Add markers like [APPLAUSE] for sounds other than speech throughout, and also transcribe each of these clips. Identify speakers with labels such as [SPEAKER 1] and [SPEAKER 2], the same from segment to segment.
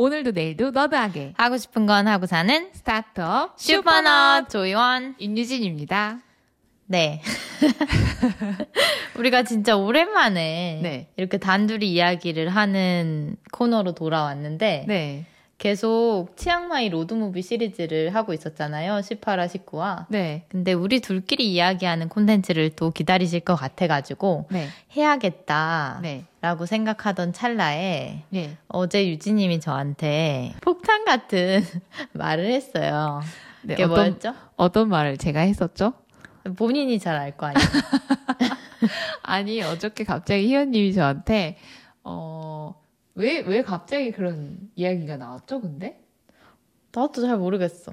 [SPEAKER 1] 오늘도 내일도 nerd하게
[SPEAKER 2] 하고 싶은 건 하고 사는
[SPEAKER 1] 스타트업
[SPEAKER 2] 슈퍼너드 조희원
[SPEAKER 1] 임유진입니다.
[SPEAKER 2] 네. [LAUGHS] 우리가 진짜 오랜만에
[SPEAKER 1] 네.
[SPEAKER 2] 이렇게 단둘이 이야기를 하는 코너로 돌아왔는데
[SPEAKER 1] 네.
[SPEAKER 2] 계속 치앙마이 로드무비 시리즈를 하고 있었잖아요. 18화 19화.
[SPEAKER 1] 네.
[SPEAKER 2] 근데 우리 둘끼리 이야기하는 콘텐츠를 또 기다리실 것 같아가지고
[SPEAKER 1] 네.
[SPEAKER 2] 해야겠다.
[SPEAKER 1] 네.
[SPEAKER 2] 라고 생각하던 찰나에
[SPEAKER 1] 네.
[SPEAKER 2] 어제 유진님이 저한테 폭탄 같은 [LAUGHS] 말을 했어요.
[SPEAKER 1] 네,
[SPEAKER 2] 그게
[SPEAKER 1] 어떤,
[SPEAKER 2] 뭐였죠?
[SPEAKER 1] 어떤 말을 제가 했었죠?
[SPEAKER 2] 본인이 잘 알 거 아니에요. [LAUGHS]
[SPEAKER 1] 아니, 어저께 갑자기 희연님이 저한테, 어, 왜, 왜 갑자기 그런 이야기가 나왔죠, 근데?
[SPEAKER 2] 나도 잘 모르겠어.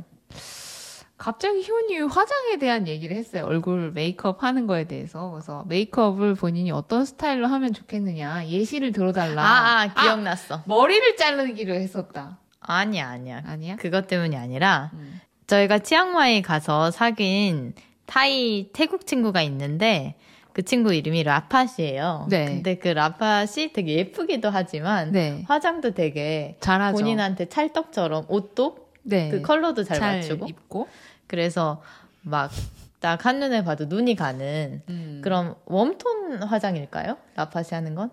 [SPEAKER 1] 갑자기 희원님이 화장에 대한 얘기를 했어요. 얼굴 메이크업 하는 거에 대해서. 그래서 메이크업을 본인이 어떤 스타일로 하면 좋겠느냐. 예시를 들어달라.
[SPEAKER 2] 아, 아 기억났어.
[SPEAKER 1] 머리를 자르기로 했었다.
[SPEAKER 2] 아니야, 아니야.
[SPEAKER 1] 아니야?
[SPEAKER 2] 그것 때문이 아니라
[SPEAKER 1] 음.
[SPEAKER 2] 저희가 치앙마이 가서 사귄 타이 태국 친구가 있는데 그 친구 이름이 라팟이에요.
[SPEAKER 1] 네.
[SPEAKER 2] 근데 그 라팟이 되게 예쁘기도 하지만
[SPEAKER 1] 네.
[SPEAKER 2] 화장도 되게
[SPEAKER 1] 잘하죠.
[SPEAKER 2] 본인한테 찰떡처럼 옷도
[SPEAKER 1] 네.
[SPEAKER 2] 그 컬러도 잘,
[SPEAKER 1] 잘
[SPEAKER 2] 맞추고
[SPEAKER 1] 입고.
[SPEAKER 2] 그래서 막 딱 한눈에 봐도 눈이 가는
[SPEAKER 1] 음.
[SPEAKER 2] 그런 웜톤 화장일까요? 라팟이 하는 건?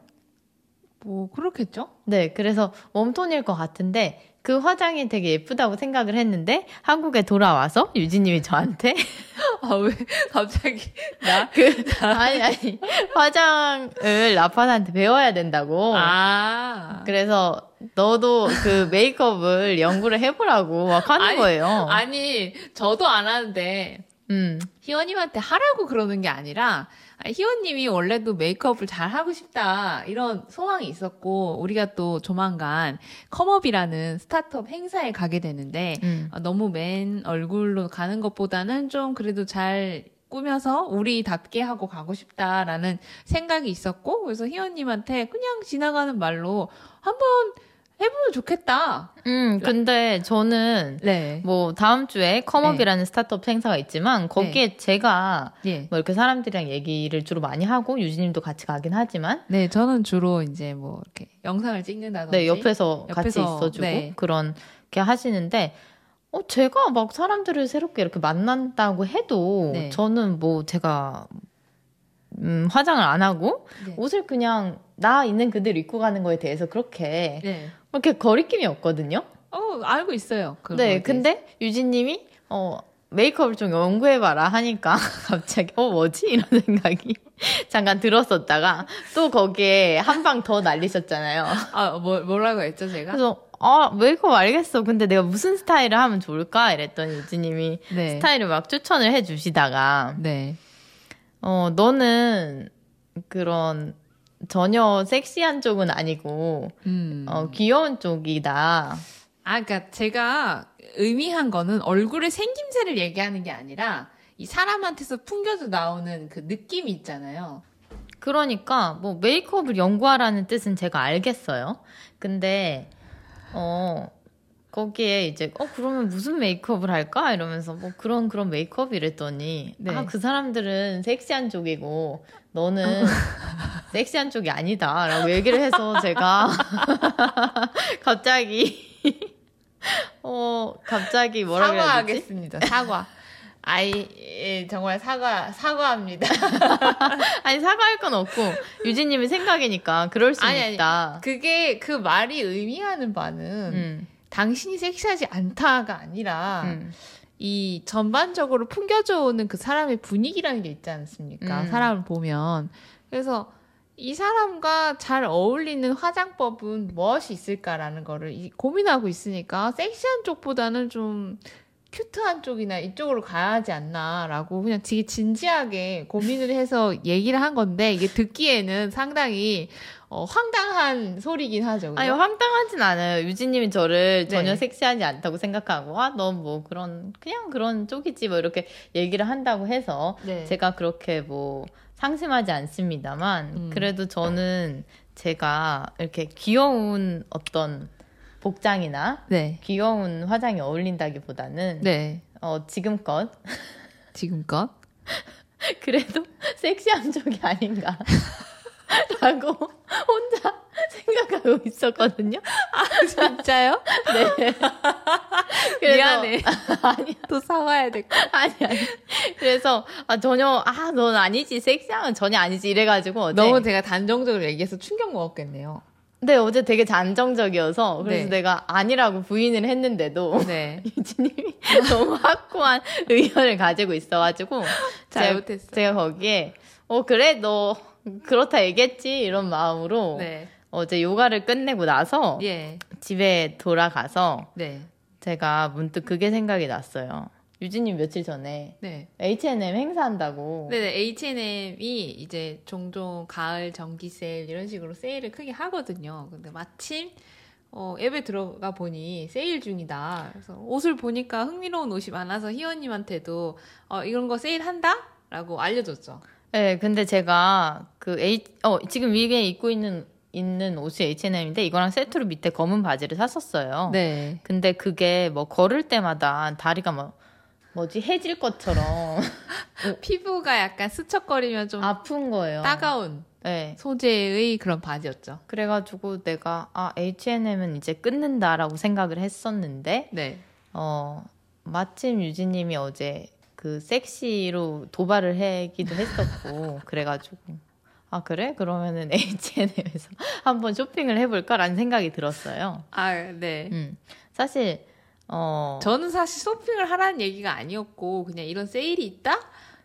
[SPEAKER 1] 뭐, 그렇겠죠?
[SPEAKER 2] 네, 그래서 웜톤일 것 같은데 그 화장이 되게 예쁘다고 생각을 했는데 한국에 돌아와서 유진님이 저한테 [LAUGHS]
[SPEAKER 1] 아, 왜 갑자기. 나?
[SPEAKER 2] 그 아니 아니 화장을 라팟한테 배워야 된다고.
[SPEAKER 1] 아.
[SPEAKER 2] 그래서 너도 그 메이크업을 연구를 해보라고 막 하는
[SPEAKER 1] 아니,
[SPEAKER 2] 거예요.
[SPEAKER 1] 아니, 저도 안 하는데,
[SPEAKER 2] 음,
[SPEAKER 1] 희원님한테 하라고 그러는 게 아니라 아니, 희원님이 원래도 메이크업을 잘 하고 싶다 이런 소망이 있었고 우리가 또 조만간 컴업이라는 스타트업 행사에 가게 되는데
[SPEAKER 2] 음.
[SPEAKER 1] 아, 너무 맨 얼굴로 가는 것보다는 좀 그래도 잘 꾸며서 우리답게 하고 가고 싶다라는 생각이 있었고 그래서 희원님한테 그냥 지나가는 말로 한번 해보면 좋겠다.
[SPEAKER 2] 음, 근데 저는
[SPEAKER 1] 네.
[SPEAKER 2] 뭐 다음 주에 컴업이라는 스타트업 행사가 있지만 거기에 제가
[SPEAKER 1] 예.
[SPEAKER 2] 뭐 이렇게 사람들이랑 얘기를 주로 많이 하고 유진님도 같이 가긴 하지만
[SPEAKER 1] 네, 저는 주로 이제 뭐 이렇게 영상을 찍는다든지
[SPEAKER 2] 네 옆에서, 같이
[SPEAKER 1] 옆에서,
[SPEAKER 2] 있어주고
[SPEAKER 1] 네.
[SPEAKER 2] 그런 게 하시는데 어 제가 막 사람들을 새롭게 이렇게 만난다고 해도
[SPEAKER 1] 네.
[SPEAKER 2] 저는 뭐 제가 음, 화장을 안 하고
[SPEAKER 1] 네.
[SPEAKER 2] 옷을 그냥 나 있는 그대로 입고 가는 거에 대해서 그렇게
[SPEAKER 1] 네.
[SPEAKER 2] 이렇게 거리낌이 없거든요.
[SPEAKER 1] 어, 알고 있어요.
[SPEAKER 2] 네. 근데 유진님이 어 메이크업을 좀 연구해봐라 하니까 [LAUGHS] 갑자기 어 뭐지 이런 생각이 [LAUGHS] 잠깐 들었었다가 또 거기에 한 방 더 날리셨잖아요.
[SPEAKER 1] 아, 뭐, 뭐라고 했죠, 제가?
[SPEAKER 2] 그래서 아 메이크업 알겠어. 근데 내가 무슨 스타일을 하면 좋을까 이랬더니 유진님이
[SPEAKER 1] 네.
[SPEAKER 2] 스타일을 막 추천을 해주시다가
[SPEAKER 1] 네.
[SPEAKER 2] 어 너는 그런 전혀 섹시한 쪽은 아니고
[SPEAKER 1] 음.
[SPEAKER 2] 어 귀여운 쪽이다.
[SPEAKER 1] 아, 그니까 제가 의미한 거는 얼굴의 생김새를 얘기하는 게 아니라 이 사람한테서 풍겨져 나오는 그 느낌이 있잖아요.
[SPEAKER 2] 그러니까 뭐 메이크업을 연구하라는 뜻은 제가 알겠어요. 근데 어 거기에 이제 어 그러면 무슨 메이크업을 할까 이러면서 뭐 그런 그런 메이크업 이랬더니
[SPEAKER 1] 네.
[SPEAKER 2] 아그 사람들은 섹시한 쪽이고 너는 [LAUGHS] 섹시한 쪽이 아니다라고 얘기를 해서 제가 [LAUGHS] 갑자기 [LAUGHS] 어 갑자기 뭐라 그래야?
[SPEAKER 1] 사과하겠습니다. 사과. 아이, 예, 정말 사과, 사과합니다.
[SPEAKER 2] 아니 사과할 건 없고 유진님의 생각이니까 그럴 수
[SPEAKER 1] 아니, 아니.
[SPEAKER 2] 있다.
[SPEAKER 1] 그게, 그 말이 의미하는 바는
[SPEAKER 2] 음,
[SPEAKER 1] 당신이 섹시하지 않다가 아니라
[SPEAKER 2] 음.
[SPEAKER 1] 이 전반적으로 풍겨져 오는 그 사람의 분위기라는 게 있지 않습니까?
[SPEAKER 2] 음.
[SPEAKER 1] 사람을 보면. 그래서 이 사람과 잘 어울리는 화장법은 무엇이 있을까라는 거를 이- 고민하고 있으니까 섹시한 쪽보다는 좀 큐트한 쪽이나 이쪽으로 가야 하지 않나라고 그냥 되게 진지하게 고민을 해서 [LAUGHS] 얘기를 한 건데 이게 듣기에는 상당히 어, 황당한 소리긴 하죠. 그죠?
[SPEAKER 2] 아니 황당하진 않아요. 유진님이 저를 전혀
[SPEAKER 1] 네.
[SPEAKER 2] 섹시하지 않다고 생각하고 아너뭐 그런 그냥 그런 쪽이지 뭐 이렇게 얘기를 한다고 해서
[SPEAKER 1] 네.
[SPEAKER 2] 제가 그렇게 뭐 상심하지 않습니다만
[SPEAKER 1] 음.
[SPEAKER 2] 그래도 저는 제가 이렇게 귀여운 어떤 복장이나
[SPEAKER 1] 네.
[SPEAKER 2] 귀여운 화장이 어울린다기보다는
[SPEAKER 1] 네.
[SPEAKER 2] 어, 지금껏 [LAUGHS]
[SPEAKER 1] 지금껏
[SPEAKER 2] 그래도 섹시한 쪽이 아닌가. 라고 혼자 생각하고 있었거든요.
[SPEAKER 1] 아, 진짜요?
[SPEAKER 2] 네.
[SPEAKER 1] 그래서, 미안해.
[SPEAKER 2] 아니,
[SPEAKER 1] 또 사와야 될 거.
[SPEAKER 2] 아니, 아니. 그래서, 아, 전혀, 아, 넌 아니지. 섹시함은 전혀 아니지. 이래가지고. 어제.
[SPEAKER 1] 너무 제가 단정적으로 얘기해서 충격 먹었겠네요.
[SPEAKER 2] 네, 어제 되게 잔정적이어서. 그래서
[SPEAKER 1] 네.
[SPEAKER 2] 내가 아니라고 부인을 했는데도.
[SPEAKER 1] 네. [LAUGHS]
[SPEAKER 2] 유진님이 너무 확고한 의견을 가지고 있어가지고.
[SPEAKER 1] 잘못했어요.
[SPEAKER 2] 제가, 제가 거기에, 어, 그래? 너 그렇다 얘기했지? 이런 마음으로.
[SPEAKER 1] 네.
[SPEAKER 2] 어제 요가를 끝내고 나서.
[SPEAKER 1] 예.
[SPEAKER 2] 집에 돌아가서.
[SPEAKER 1] 네.
[SPEAKER 2] 제가 문득 그게 생각이 났어요. 유진님 며칠 전에
[SPEAKER 1] 네.
[SPEAKER 2] H&M 행사한다고.
[SPEAKER 1] 네네, H&M이 이제 종종 가을 정기 세일 이런 식으로 세일을 크게 하거든요. 근데 마침 어, 앱에 들어가 보니 세일 중이다. 그래서 옷을 보니까 흥미로운 옷이 많아서 희원님한테도 어, 이런 거 세일한다? 라고 알려줬죠.
[SPEAKER 2] 네, 근데 제가 그 H, 어, 지금 위에 입고 있는, 있는 옷이 H&M인데 이거랑 세트로 밑에 검은 바지를 샀었어요.
[SPEAKER 1] 네.
[SPEAKER 2] 근데 그게 뭐 걸을 때마다 다리가 뭐, 뭐지, 해질 것처럼 [LAUGHS]
[SPEAKER 1] 피부가 약간 스척거리면 좀
[SPEAKER 2] 아픈 거예요.
[SPEAKER 1] 따가운
[SPEAKER 2] 네.
[SPEAKER 1] 소재의 그런 바지였죠.
[SPEAKER 2] 그래가지고 내가, 아, H&M은 이제 끊는다라고 생각을 했었는데,
[SPEAKER 1] 네.
[SPEAKER 2] 어, 마침 유진님이 어제 그 섹시로 도발을 하기도 했었고, [LAUGHS] 그래가지고, 아, 그래? 그러면은 H&M에서 [LAUGHS] 한번 쇼핑을 해볼까라는 생각이 들었어요.
[SPEAKER 1] 아, 네.
[SPEAKER 2] 음. 사실, 어,
[SPEAKER 1] 저는 사실 쇼핑을 하라는 얘기가 아니었고 그냥 이런 세일이 있다?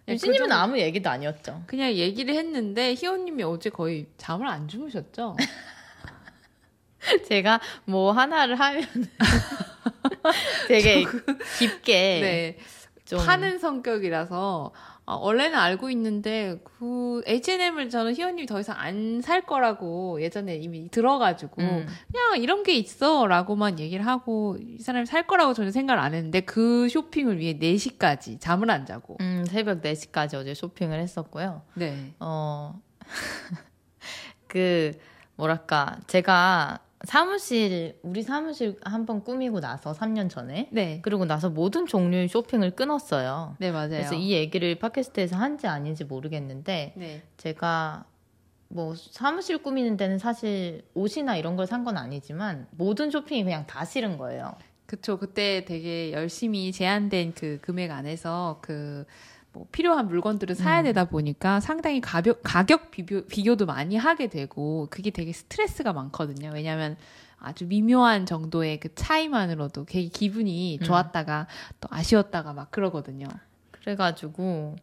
[SPEAKER 2] 유진님은
[SPEAKER 1] 그 정도-
[SPEAKER 2] 아무 얘기도 아니었죠.
[SPEAKER 1] 그냥 얘기를 했는데 희원님이 어제 거의 잠을 안 주무셨죠? [LAUGHS]
[SPEAKER 2] 제가 뭐 하나를 하면 [LAUGHS] 되게 [LAUGHS] 깊게
[SPEAKER 1] 네.
[SPEAKER 2] 좀
[SPEAKER 1] 파는 성격이라서 어, 원래는 알고 있는데 그 H&M을 저는 희원님이 더 이상 안 살 거라고 예전에 이미 들어가지고
[SPEAKER 2] 음.
[SPEAKER 1] 그냥 이런 게 있어라고만 얘기를 하고 이 사람이 살 거라고 전혀 생각을 안 했는데 그 쇼핑을 위해 4시까지 잠을 안 자고
[SPEAKER 2] 음, 새벽 4시까지 어제 쇼핑을 했었고요.
[SPEAKER 1] 네.
[SPEAKER 2] 어, [LAUGHS] 그, 뭐랄까, 제가 사무실, 우리 사무실 한번 꾸미고 나서 3년 전에,
[SPEAKER 1] 네.
[SPEAKER 2] 그리고 나서 모든 종류의 쇼핑을 끊었어요.
[SPEAKER 1] 네, 맞아요.
[SPEAKER 2] 그래서 이 얘기를 팟캐스트에서 한지 아닌지 모르겠는데,
[SPEAKER 1] 네.
[SPEAKER 2] 제가 뭐 사무실 꾸미는 데는 사실 옷이나 이런 걸 산 건 아니지만, 모든 쇼핑이 그냥 다 싫은 거예요.
[SPEAKER 1] 그쵸. 그때 되게 열심히 제한된 그 금액 안에서 그, 뭐 필요한 물건들을 사야
[SPEAKER 2] 음.
[SPEAKER 1] 되다 보니까 상당히 가격, 가격 비교, 비교도 많이 하게 되고 그게 되게 스트레스가 많거든요. 왜냐면 아주 미묘한 정도의 그 차이만으로도 되게 기분이
[SPEAKER 2] 음.
[SPEAKER 1] 좋았다가 또 아쉬웠다가 막 그러거든요.
[SPEAKER 2] 그래가지고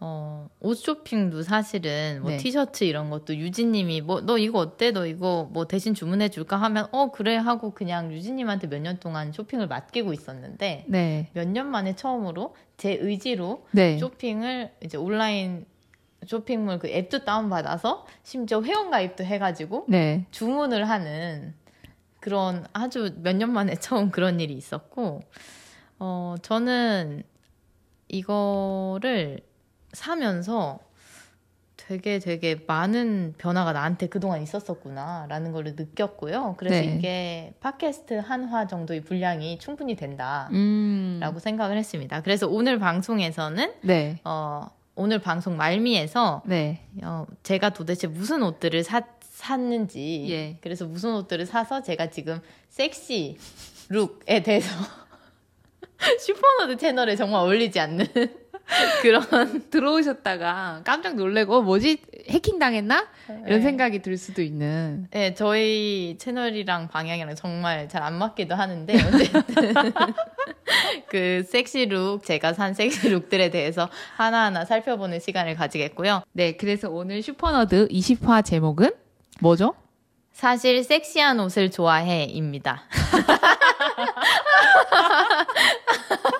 [SPEAKER 2] 어, 옷 쇼핑도 사실은 뭐
[SPEAKER 1] 네.
[SPEAKER 2] 티셔츠 이런 것도 유진님이 뭐 너 이거 어때? 너 이거 뭐 대신 주문해 줄까 하면 어 그래 하고 그냥 유진님한테 몇 년 동안 쇼핑을 맡기고 있었는데
[SPEAKER 1] 네.
[SPEAKER 2] 몇년 만에 처음으로 제 의지로
[SPEAKER 1] 네.
[SPEAKER 2] 쇼핑을 이제 온라인 쇼핑몰 그 앱도 다운 받아서 심지어 회원 가입도 해가지고
[SPEAKER 1] 네.
[SPEAKER 2] 주문을 하는 그런 아주 몇 년 만에 [LAUGHS] 처음 그런 일이 있었고, 어, 저는 이거를 사면서 되게 되게 많은 변화가 나한테 그동안 있었었구나라는 걸 느꼈고요. 그래서
[SPEAKER 1] 네.
[SPEAKER 2] 이게 팟캐스트 한 화 정도의 분량이 충분히 된다라고
[SPEAKER 1] 음.
[SPEAKER 2] 생각을 했습니다. 그래서 오늘 방송에서는
[SPEAKER 1] 네.
[SPEAKER 2] 어, 오늘 방송 말미에서
[SPEAKER 1] 네.
[SPEAKER 2] 어, 제가 도대체 무슨 옷들을 사, 샀는지
[SPEAKER 1] 예.
[SPEAKER 2] 그래서 무슨 옷들을 사서 제가 지금 섹시 룩에 대해서 [LAUGHS] 슈퍼너드 채널에 정말 어울리지 않는 [LAUGHS] 그런
[SPEAKER 1] 들어오셨다가 깜짝 놀래고 어, 뭐지 해킹 당했나 이런
[SPEAKER 2] 네.
[SPEAKER 1] 생각이 들 수도 있는
[SPEAKER 2] 네, 저희 채널이랑 방향이랑 정말 잘 안 맞기도 하는데 어쨌든 [LAUGHS] 그 섹시 룩 제가 산 섹시 룩들에 대해서 하나하나 살펴보는 시간을 가지겠고요.
[SPEAKER 1] 네 그래서 오늘 슈퍼너드 20화 제목은 뭐죠?
[SPEAKER 2] 사실 섹시한 옷을 좋아해입니다. [LAUGHS]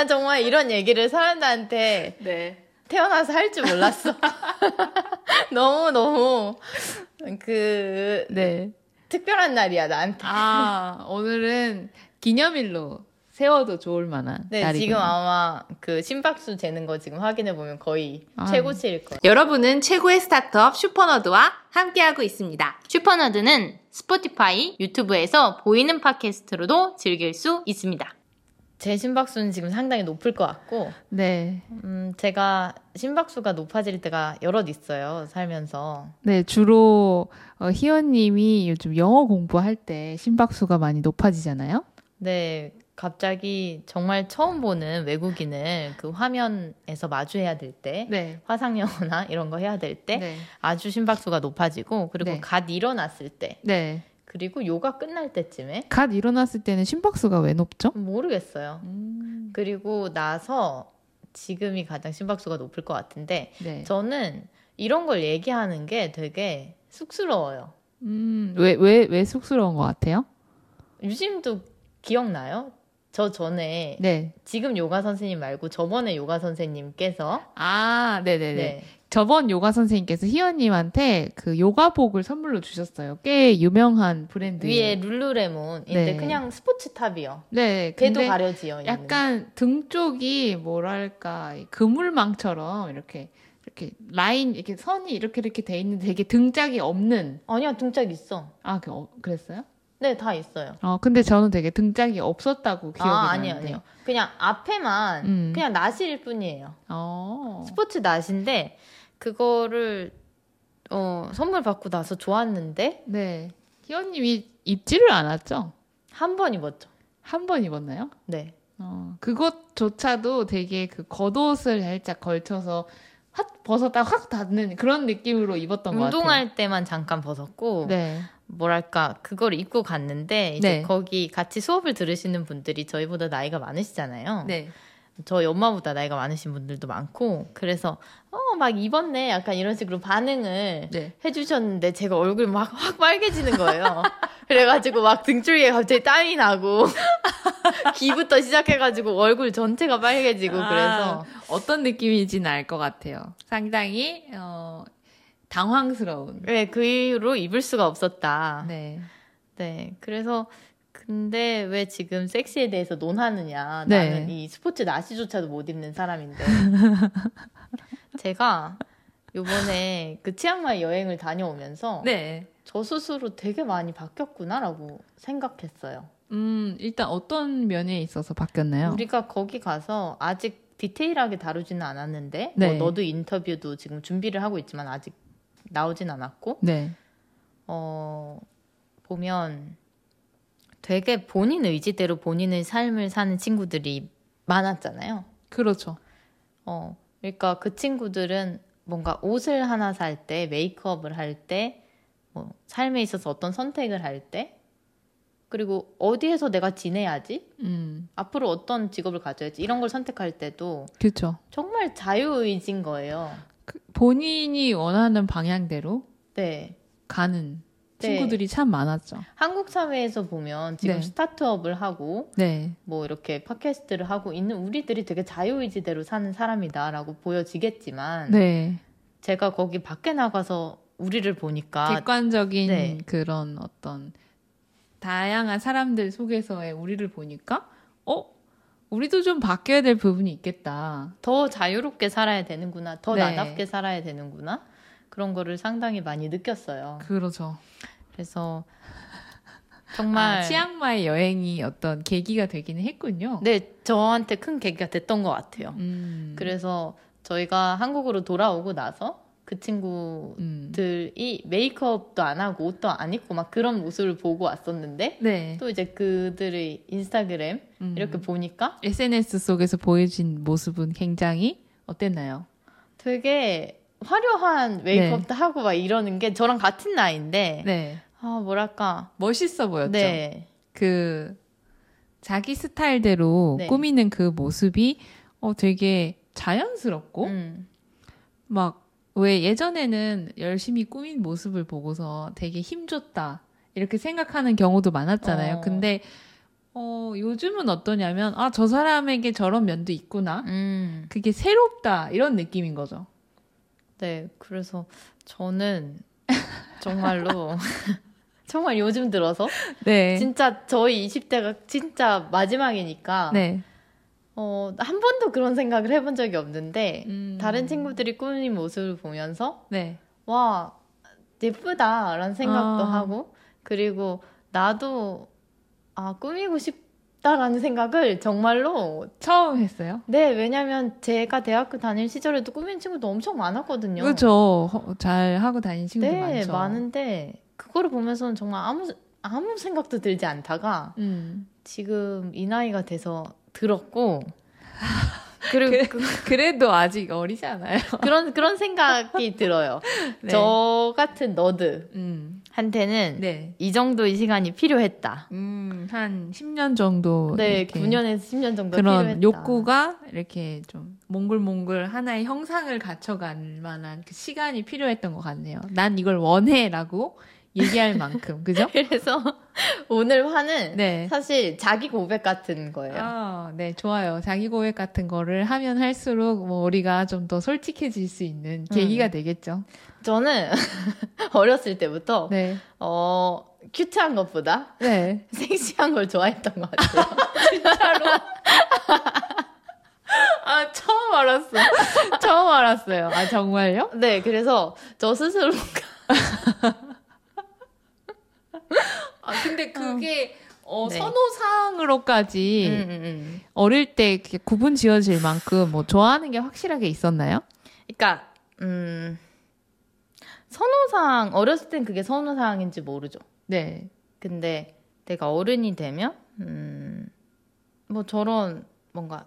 [SPEAKER 2] 나 정말 이런 얘기를 사람들한테
[SPEAKER 1] 네
[SPEAKER 2] 태어나서 할 줄 몰랐어. [LAUGHS] 너무 너무 그
[SPEAKER 1] 네.
[SPEAKER 2] 특별한 날이야 나한테.
[SPEAKER 1] 아 오늘은 기념일로 세워도 좋을 만한
[SPEAKER 2] 네
[SPEAKER 1] 날이군요.
[SPEAKER 2] 지금 아마 그 심박수 재는 거 지금 확인해 보면 거의
[SPEAKER 1] 아.
[SPEAKER 2] 최고치일 거예요.
[SPEAKER 1] 여러분은 최고의 스타트업 슈퍼너드와 함께하고 있습니다.
[SPEAKER 2] 슈퍼너드는 스포티파이, 유튜브에서 보이는 팟캐스트로도 즐길 수 있습니다. 제 심박수는 지금 상당히 높을 것 같고,
[SPEAKER 1] 네.
[SPEAKER 2] 음, 제가 심박수가 높아질 때가 여럿 있어요, 살면서.
[SPEAKER 1] 네, 주로 어, 희원님이 요즘 영어 공부할 때 심박수가 많이 높아지잖아요.
[SPEAKER 2] 네, 갑자기 정말 처음 보는 외국인을 그 화면에서 마주해야 될 때,
[SPEAKER 1] 네.
[SPEAKER 2] 화상 영어나 이런 거 해야 될 때,
[SPEAKER 1] 네.
[SPEAKER 2] 아주 심박수가 높아지고, 그리고
[SPEAKER 1] 네.
[SPEAKER 2] 갓 일어났을 때,
[SPEAKER 1] 네.
[SPEAKER 2] 그리고 요가 끝날 때쯤에,
[SPEAKER 1] 갓 일어났을 때는 심박수가 왜 높죠?
[SPEAKER 2] 모르겠어요.
[SPEAKER 1] 음.
[SPEAKER 2] 그리고 나서 지금이 가장 심박수가 높을 것 같은데,
[SPEAKER 1] 네.
[SPEAKER 2] 저는 이런 걸 얘기하는 게 되게 쑥스러워요.
[SPEAKER 1] 음, 왜, 왜, 왜 쑥스러운 것 같아요?
[SPEAKER 2] 유심도 기억나요? 저 전에
[SPEAKER 1] 네.
[SPEAKER 2] 지금 요가 선생님 말고 저번에 요가 선생님께서
[SPEAKER 1] 아, 네네네.
[SPEAKER 2] 네.
[SPEAKER 1] 저번 요가 선생님께서 희원님한테 그 요가복을 선물로 주셨어요. 꽤 유명한 브랜드.
[SPEAKER 2] 위에 룰루레몬인데
[SPEAKER 1] 네.
[SPEAKER 2] 그냥 스포츠 탑이요.
[SPEAKER 1] 네.
[SPEAKER 2] 가려지어 있는.
[SPEAKER 1] 약간 등 쪽이 뭐랄까 이 그물망처럼 이렇게 이렇게 라인 이렇게 선이 이렇게 이렇게 돼 있는 되게 등짝이 없는
[SPEAKER 2] 아니야 등짝 있어.
[SPEAKER 1] 아 그, 어, 그랬어요?
[SPEAKER 2] 네 다 있어요.
[SPEAKER 1] 어 근데 저는 되게 등짝이 없었다고 기억이
[SPEAKER 2] 아
[SPEAKER 1] 나는데.
[SPEAKER 2] 아니요 아니요. 그냥 앞에만
[SPEAKER 1] 음.
[SPEAKER 2] 그냥 나시일 뿐이에요.
[SPEAKER 1] 어.
[SPEAKER 2] 스포츠 나시인데 그거를 어 선물 받고 나서 좋았는데
[SPEAKER 1] 네. 희원님이 입지를 않았죠?
[SPEAKER 2] 한 번 입었죠.
[SPEAKER 1] 한 번 입었나요?
[SPEAKER 2] 네.
[SPEAKER 1] 어, 그것조차도 되게 그 겉옷을 살짝 걸쳐서 확 벗었다 확 닫는 그런 느낌으로 입었던 것 같아요.
[SPEAKER 2] 운동할 때만 잠깐 벗었고
[SPEAKER 1] 네.
[SPEAKER 2] 뭐랄까 그걸 입고 갔는데 이제
[SPEAKER 1] 네.
[SPEAKER 2] 거기 같이 수업을 들으시는 분들이 저희보다 나이가 많으시잖아요.
[SPEAKER 1] 네.
[SPEAKER 2] 저희 엄마보다 나이가 많으신 분들도 많고 그래서 어 막 입었네 약간 이런 식으로 반응을
[SPEAKER 1] 네.
[SPEAKER 2] 해주셨는데 제가 얼굴 막 확 빨개지는 거예요. [LAUGHS] 그래가지고 막 등줄기에 갑자기 땀이 나고 [LAUGHS] 귀부터 시작해가지고 얼굴 전체가 빨개지고 그래서
[SPEAKER 1] 아, 어떤 느낌인지는 알 것 같아요. 상당히 어, 당황스러운.
[SPEAKER 2] 네, 그 이후로 입을 수가 없었다.
[SPEAKER 1] 네.
[SPEAKER 2] 네, 그래서 근데 왜 지금 섹시에 대해서 논하느냐?
[SPEAKER 1] 네.
[SPEAKER 2] 나는 이 스포츠 나시조차도 못 입는 사람인데 [LAUGHS] 제가 요번에 그 치앙마이 여행을 다녀오면서
[SPEAKER 1] 네.
[SPEAKER 2] 저 스스로 되게 많이 바뀌었구나라고 생각했어요.
[SPEAKER 1] 음, 일단 어떤 면에 있어서 바뀌었나요?
[SPEAKER 2] 우리가 거기 가서 아직 디테일하게 다루지는 않았는데
[SPEAKER 1] 네.
[SPEAKER 2] 뭐 너도 인터뷰도 지금 준비를 하고 있지만 아직 나오진 않았고
[SPEAKER 1] 네.
[SPEAKER 2] 어 보면 되게 본인 의지대로 본인의 삶을 사는 친구들이 많았잖아요.
[SPEAKER 1] 그렇죠.
[SPEAKER 2] 어 그러니까 그 친구들은 뭔가 옷을 하나 살 때, 메이크업을 할 때, 뭐 삶에 있어서 어떤 선택을 할 때, 그리고 어디에서 내가 지내야지,
[SPEAKER 1] 음,
[SPEAKER 2] 앞으로 어떤 직업을 가져야지 이런 걸 선택할 때도
[SPEAKER 1] 그렇죠.
[SPEAKER 2] 정말 자유의지인 거예요.
[SPEAKER 1] 그 본인이 원하는 방향대로
[SPEAKER 2] 네.
[SPEAKER 1] 가는
[SPEAKER 2] 네.
[SPEAKER 1] 친구들이 참 많았죠.
[SPEAKER 2] 한국 사회에서 보면 지금
[SPEAKER 1] 네.
[SPEAKER 2] 스타트업을 하고
[SPEAKER 1] 네.
[SPEAKER 2] 뭐 이렇게 팟캐스트를 하고 있는 우리들이 되게 자유의지대로 사는 사람이다라고 보여지겠지만
[SPEAKER 1] 네.
[SPEAKER 2] 제가 거기 밖에 나가서 우리를 보니까
[SPEAKER 1] 객관적인
[SPEAKER 2] 네.
[SPEAKER 1] 그런 어떤 다양한 사람들 속에서의 우리를 보니까 어 우리도 좀 바뀌어야 될 부분이 있겠다.
[SPEAKER 2] 더 자유롭게 살아야 되는구나, 더
[SPEAKER 1] 네.
[SPEAKER 2] 나답게 살아야 되는구나 그런 거를 상당히 많이 느꼈어요.
[SPEAKER 1] 그렇죠.
[SPEAKER 2] 그래서 정말
[SPEAKER 1] 아, 치앙마이 여행이 어떤 계기가 되기는 했군요.
[SPEAKER 2] 네 저한테 큰 계기가 됐던 것 같아요.
[SPEAKER 1] 음.
[SPEAKER 2] 그래서 저희가 한국으로 돌아오고 나서 그 친구
[SPEAKER 1] 음.
[SPEAKER 2] 들이 메이크업도 안 하고 옷도 안 입고 막 그런 모습을 보고 왔었는데
[SPEAKER 1] 네.
[SPEAKER 2] 또 이제 그들의 인스타그램
[SPEAKER 1] 음.
[SPEAKER 2] 이렇게 보니까
[SPEAKER 1] SNS 속에서 보여진 모습은 굉장히 어땠나요?
[SPEAKER 2] 되게 화려한 메이크업도 하고 막 이러는 게 저랑 같은 나이인데
[SPEAKER 1] 네.
[SPEAKER 2] 아 뭐랄까
[SPEAKER 1] 멋있어 보였죠. 네그 자기 스타일대로
[SPEAKER 2] 네.
[SPEAKER 1] 꾸미는 그 모습이 어 되게 자연스럽고
[SPEAKER 2] 음,
[SPEAKER 1] 막왜 예전에는 열심히 꾸민 모습을 보고서 되게 힘줬다 이렇게 생각하는 경우도 많았잖아요.
[SPEAKER 2] 어.
[SPEAKER 1] 근데 어 요즘은 어떠냐면 아 저 사람에게 저런 면도 있구나.
[SPEAKER 2] 음.
[SPEAKER 1] 그게 새롭다 이런 느낌인 거죠.
[SPEAKER 2] 네 그래서 저는 정말로 [LAUGHS] 정말 요즘 들어서
[SPEAKER 1] 네.
[SPEAKER 2] 진짜 저희 20대가 진짜 마지막이니까
[SPEAKER 1] 네.
[SPEAKER 2] 어, 한 번도 그런 생각을 해본 적이 없는데
[SPEAKER 1] 음.
[SPEAKER 2] 다른 친구들이 꾸민 모습을 보면서
[SPEAKER 1] 네.
[SPEAKER 2] 와 예쁘다라는 생각도
[SPEAKER 1] 아.
[SPEAKER 2] 하고 그리고 나도 아 꾸미고 싶 다라는 생각을 정말로
[SPEAKER 1] 처음 했어요.
[SPEAKER 2] 네 왜냐면 제가 대학교 다닐 시절에도 꾸민 친구도 엄청 많았거든요.
[SPEAKER 1] 그렇죠. 잘 하고 다니는 친구들
[SPEAKER 2] 네
[SPEAKER 1] 많죠.
[SPEAKER 2] 많은데 그거를 보면서는 정말 아무 아무 생각도 들지 않다가
[SPEAKER 1] 음.
[SPEAKER 2] 지금 이 나이가 돼서 들었고 [LAUGHS] 그리고 그,
[SPEAKER 1] 그래도 아직 어리지 않아요.
[SPEAKER 2] 그런 그런 생각이 들어요. [LAUGHS]
[SPEAKER 1] 네.
[SPEAKER 2] 저 같은 너드
[SPEAKER 1] 음.
[SPEAKER 2] 한테는
[SPEAKER 1] 네.
[SPEAKER 2] 이 정도의 시간이 필요했다.
[SPEAKER 1] 음, 한 10년 정도.
[SPEAKER 2] 네,
[SPEAKER 1] 이렇게
[SPEAKER 2] 9년에서 10년 정도
[SPEAKER 1] 그런
[SPEAKER 2] 필요했다.
[SPEAKER 1] 욕구가 이렇게 좀 몽글몽글 하나의 형상을 갖춰갈 만한 그 시간이 필요했던 것 같네요. 난 이걸 원해라고 얘기할 [LAUGHS] 만큼, 그죠?
[SPEAKER 2] 그래서 오늘 화는
[SPEAKER 1] 네.
[SPEAKER 2] 사실 자기 고백 같은 거예요.
[SPEAKER 1] 아, 네, 좋아요. 자기 고백 같은 거를 하면 할수록 뭐 우리가 좀 더 솔직해질 수 있는 계기가 되겠죠.
[SPEAKER 2] 저는 [LAUGHS] 어렸을 때부터
[SPEAKER 1] 네.
[SPEAKER 2] 어 큐트한 것보다
[SPEAKER 1] 네. [LAUGHS]
[SPEAKER 2] 섹시한 걸 좋아했던 것 같아요. [LAUGHS]
[SPEAKER 1] 아, 처음 알았어. 처음 알았어요. 아, 정말요?
[SPEAKER 2] 네, 그래서 저 스스로
[SPEAKER 1] 아, 근데 그게 어,
[SPEAKER 2] 네.
[SPEAKER 1] 선호상으로까지
[SPEAKER 2] 음, 음, 음.
[SPEAKER 1] 어릴 때 구분 지어질 만큼 뭐 좋아하는 게 확실하게 있었나요?
[SPEAKER 2] 그러니까 음 선호상 어렸을 땐 그게 선호상인지 모르죠.
[SPEAKER 1] 네.
[SPEAKER 2] 근데 내가 어른이 되면 음, 뭐 저런 뭔가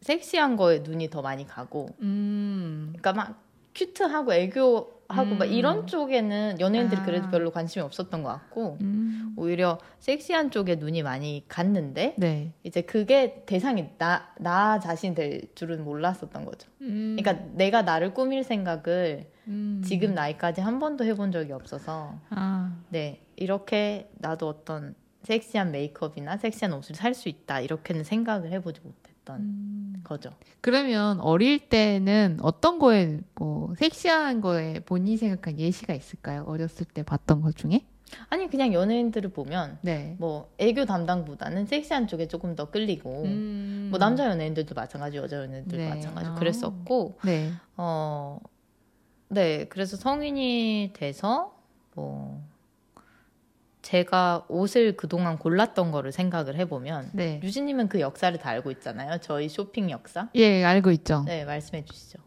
[SPEAKER 2] 섹시한 거에 눈이 더 많이 가고
[SPEAKER 1] 음.
[SPEAKER 2] 그러니까 막 큐트하고 애교하고 막
[SPEAKER 1] 음.
[SPEAKER 2] 이런 쪽에는 연예인들이
[SPEAKER 1] 아.
[SPEAKER 2] 그래도 별로 관심이 없었던 것 같고
[SPEAKER 1] 음.
[SPEAKER 2] 오히려 섹시한 쪽에 눈이 많이 갔는데
[SPEAKER 1] 네.
[SPEAKER 2] 이제 그게 대상이 나, 나 자신 될 줄은 몰랐었던 거죠.
[SPEAKER 1] 음.
[SPEAKER 2] 그러니까 내가 나를 꾸밀 생각을
[SPEAKER 1] 음.
[SPEAKER 2] 지금 나이까지 한 번도 해본 적이 없어서
[SPEAKER 1] 아.
[SPEAKER 2] 네 이렇게 나도 어떤 섹시한 메이크업이나 섹시한 옷을 살 수 있다 이렇게는 생각을 해보지 못 했던
[SPEAKER 1] 음.
[SPEAKER 2] 거죠.
[SPEAKER 1] 그러면 어릴 때는 어떤 거에 뭐 섹시한 거에 본인이 생각한 예시가 있을까요? 어렸을 때 봤던 것 중에?
[SPEAKER 2] 아니 그냥 연예인들을 보면
[SPEAKER 1] 네.
[SPEAKER 2] 뭐 애교 담당보다는 섹시한 쪽에 조금 더 끌리고
[SPEAKER 1] 음.
[SPEAKER 2] 뭐 남자 연예인들도 마찬가지 여자 연예인들도
[SPEAKER 1] 네.
[SPEAKER 2] 마찬가지
[SPEAKER 1] 아.
[SPEAKER 2] 그랬었고
[SPEAKER 1] 네.
[SPEAKER 2] 어, 네, 그래서 성인이 돼서, 뭐, 제가 옷을 그동안 골랐던 거를 생각을 해보면,
[SPEAKER 1] 네.
[SPEAKER 2] 유진님은 그 역사를 다 알고 있잖아요. 저희 쇼핑 역사.
[SPEAKER 1] 예, 알고 있죠.
[SPEAKER 2] 네, 말씀해 주시죠.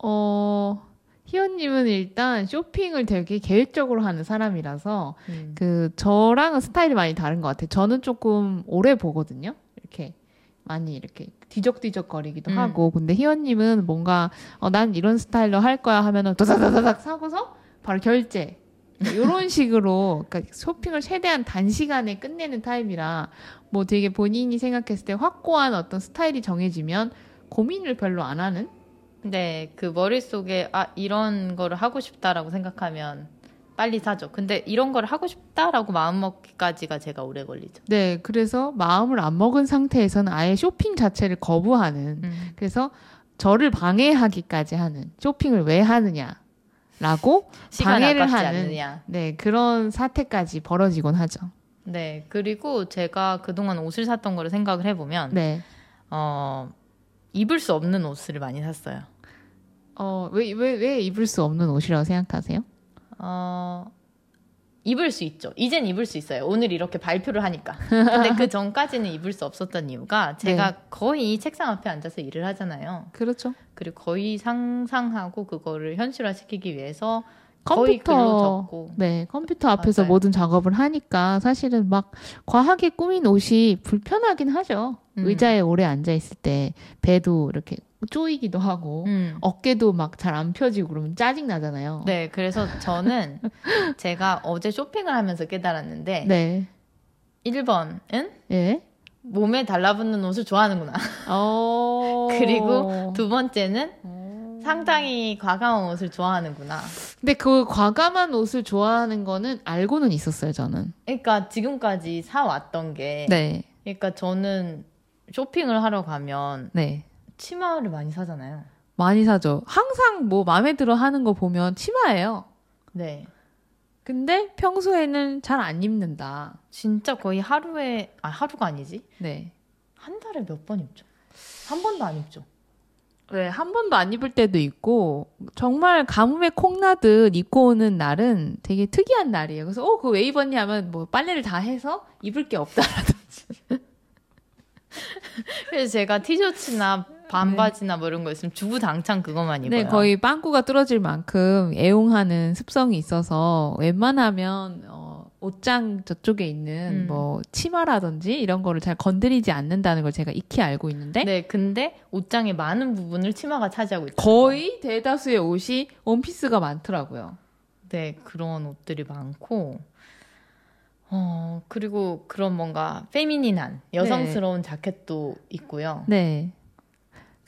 [SPEAKER 1] 어, 희연님은 일단 쇼핑을 되게 계획적으로 하는 사람이라서
[SPEAKER 2] 음.
[SPEAKER 1] 그 저랑은 스타일이 많이 다른 것 같아요. 저는 조금 오래 보거든요. 이렇게 많이 이렇게 뒤적뒤적거리기도
[SPEAKER 2] 음.
[SPEAKER 1] 하고 근데 희연님은 뭔가 어, 난 이런 스타일로 할 거야 하면은 도다다다닥 사고서 바로 결제 이런 식으로 그러니까 쇼핑을 최대한 단시간에 끝내는 타입이라 뭐 되게 본인이 생각했을 때 확고한 어떤 스타일이 정해지면 고민을 별로 안 하는
[SPEAKER 2] 네, 그 머릿속에, 아, 이런 거를 하고 싶다라고 생각하면 빨리 사죠. 근데 이런 거를 하고 싶다라고 마음 먹기까지가 제가 오래 걸리죠.
[SPEAKER 1] 네 그래서 마음을 안 먹은 상태에서는 아예 쇼핑 자체를 거부하는
[SPEAKER 2] 음.
[SPEAKER 1] 그래서 저를 방해하기까지 하는 쇼핑을 왜 하느냐 라고 방해를 하는
[SPEAKER 2] 않느냐.
[SPEAKER 1] 네 그런 사태까지 벌어지곤 하죠.
[SPEAKER 2] 네, 그리고 제가 그동안 옷을 샀던 거를 생각을 해보면,
[SPEAKER 1] 네.
[SPEAKER 2] 어, 입을 수 없는 옷을 많이 샀어요.
[SPEAKER 1] 어, 왜, 왜, 왜 입을 수 없는 옷이라고 생각하세요?
[SPEAKER 2] 어, 입을 수 있죠. 이젠 입을 수 있어요. 오늘 이렇게 발표를 하니까. 근데 그 전까지는 입을 수 없었던 이유가 제가
[SPEAKER 1] 네.
[SPEAKER 2] 거의 책상 앞에 앉아서 일을 하잖아요.
[SPEAKER 1] 그렇죠.
[SPEAKER 2] 그리고 거의 상상하고 그거를 현실화시키기 위해서
[SPEAKER 1] 컴퓨터. 네, 컴퓨터 앞에서
[SPEAKER 2] 맞아요.
[SPEAKER 1] 모든 작업을 하니까 사실은 막 과하게 꾸민 옷이 불편하긴 하죠.
[SPEAKER 2] 음.
[SPEAKER 1] 의자에 오래 앉아 있을 때 배도 이렇게 쪼이기도 하고
[SPEAKER 2] 음.
[SPEAKER 1] 어깨도 막 잘 안 펴지고 그러면 짜증 나잖아요.
[SPEAKER 2] 네, 그래서 저는 [LAUGHS] 제가 어제 쇼핑을 하면서 깨달았는데
[SPEAKER 1] 네.
[SPEAKER 2] 1번은
[SPEAKER 1] 예.
[SPEAKER 2] 몸에 달라붙는 옷을 좋아하는구나.
[SPEAKER 1] 어. [LAUGHS]
[SPEAKER 2] 그리고 두 번째는
[SPEAKER 1] 어.
[SPEAKER 2] 상당히 과감한 옷을 좋아하는구나.
[SPEAKER 1] 근데 그 과감한 옷을 좋아하는 거는 알고는 있었어요, 저는.
[SPEAKER 2] 그러니까 지금까지 사왔던 게
[SPEAKER 1] 네.
[SPEAKER 2] 그러니까 저는 쇼핑을 하러 가면
[SPEAKER 1] 네.
[SPEAKER 2] 치마를 많이 사잖아요.
[SPEAKER 1] 많이 사죠. 항상 뭐 마음에 들어 하는 거 보면 치마예요.
[SPEAKER 2] 네.
[SPEAKER 1] 근데 평소에는 잘 안 입는다.
[SPEAKER 2] 진짜 거의 하루에 아 하루가 아니지.
[SPEAKER 1] 네.
[SPEAKER 2] 한 달에 몇 번 입죠. 한 번도 안 입죠.
[SPEAKER 1] 네, 한 번도 안 입을 때도 있고, 정말 가뭄에 콩나듯 입고 오는 날은 되게 특이한 날이에요. 그래서, 어, 그거 왜 입었냐 하면, 뭐, 빨래를 다 해서 입을 게 없다라든지. [LAUGHS]
[SPEAKER 2] 그래서 제가 티셔츠나 반바지나 뭐 이런 거 있으면 주구장창 그것만 입어요.
[SPEAKER 1] 네, 거의 빵꾸가 뚫어질 만큼 애용하는 습성이 있어서 웬만하면 어, 옷장 저쪽에 있는
[SPEAKER 2] 음.
[SPEAKER 1] 뭐 치마라든지 이런 거를 잘 건드리지 않는다는 걸 제가 익히 알고 있는데
[SPEAKER 2] 네, 근데 옷장의 많은 부분을 치마가 차지하고 있죠.
[SPEAKER 1] 거의 대다수의 옷이 원피스가 많더라고요.
[SPEAKER 2] 네, 그런 옷들이 많고, 어, 그리고 그런 뭔가 페미닌한 여성스러운 자켓도 있고요.
[SPEAKER 1] 네.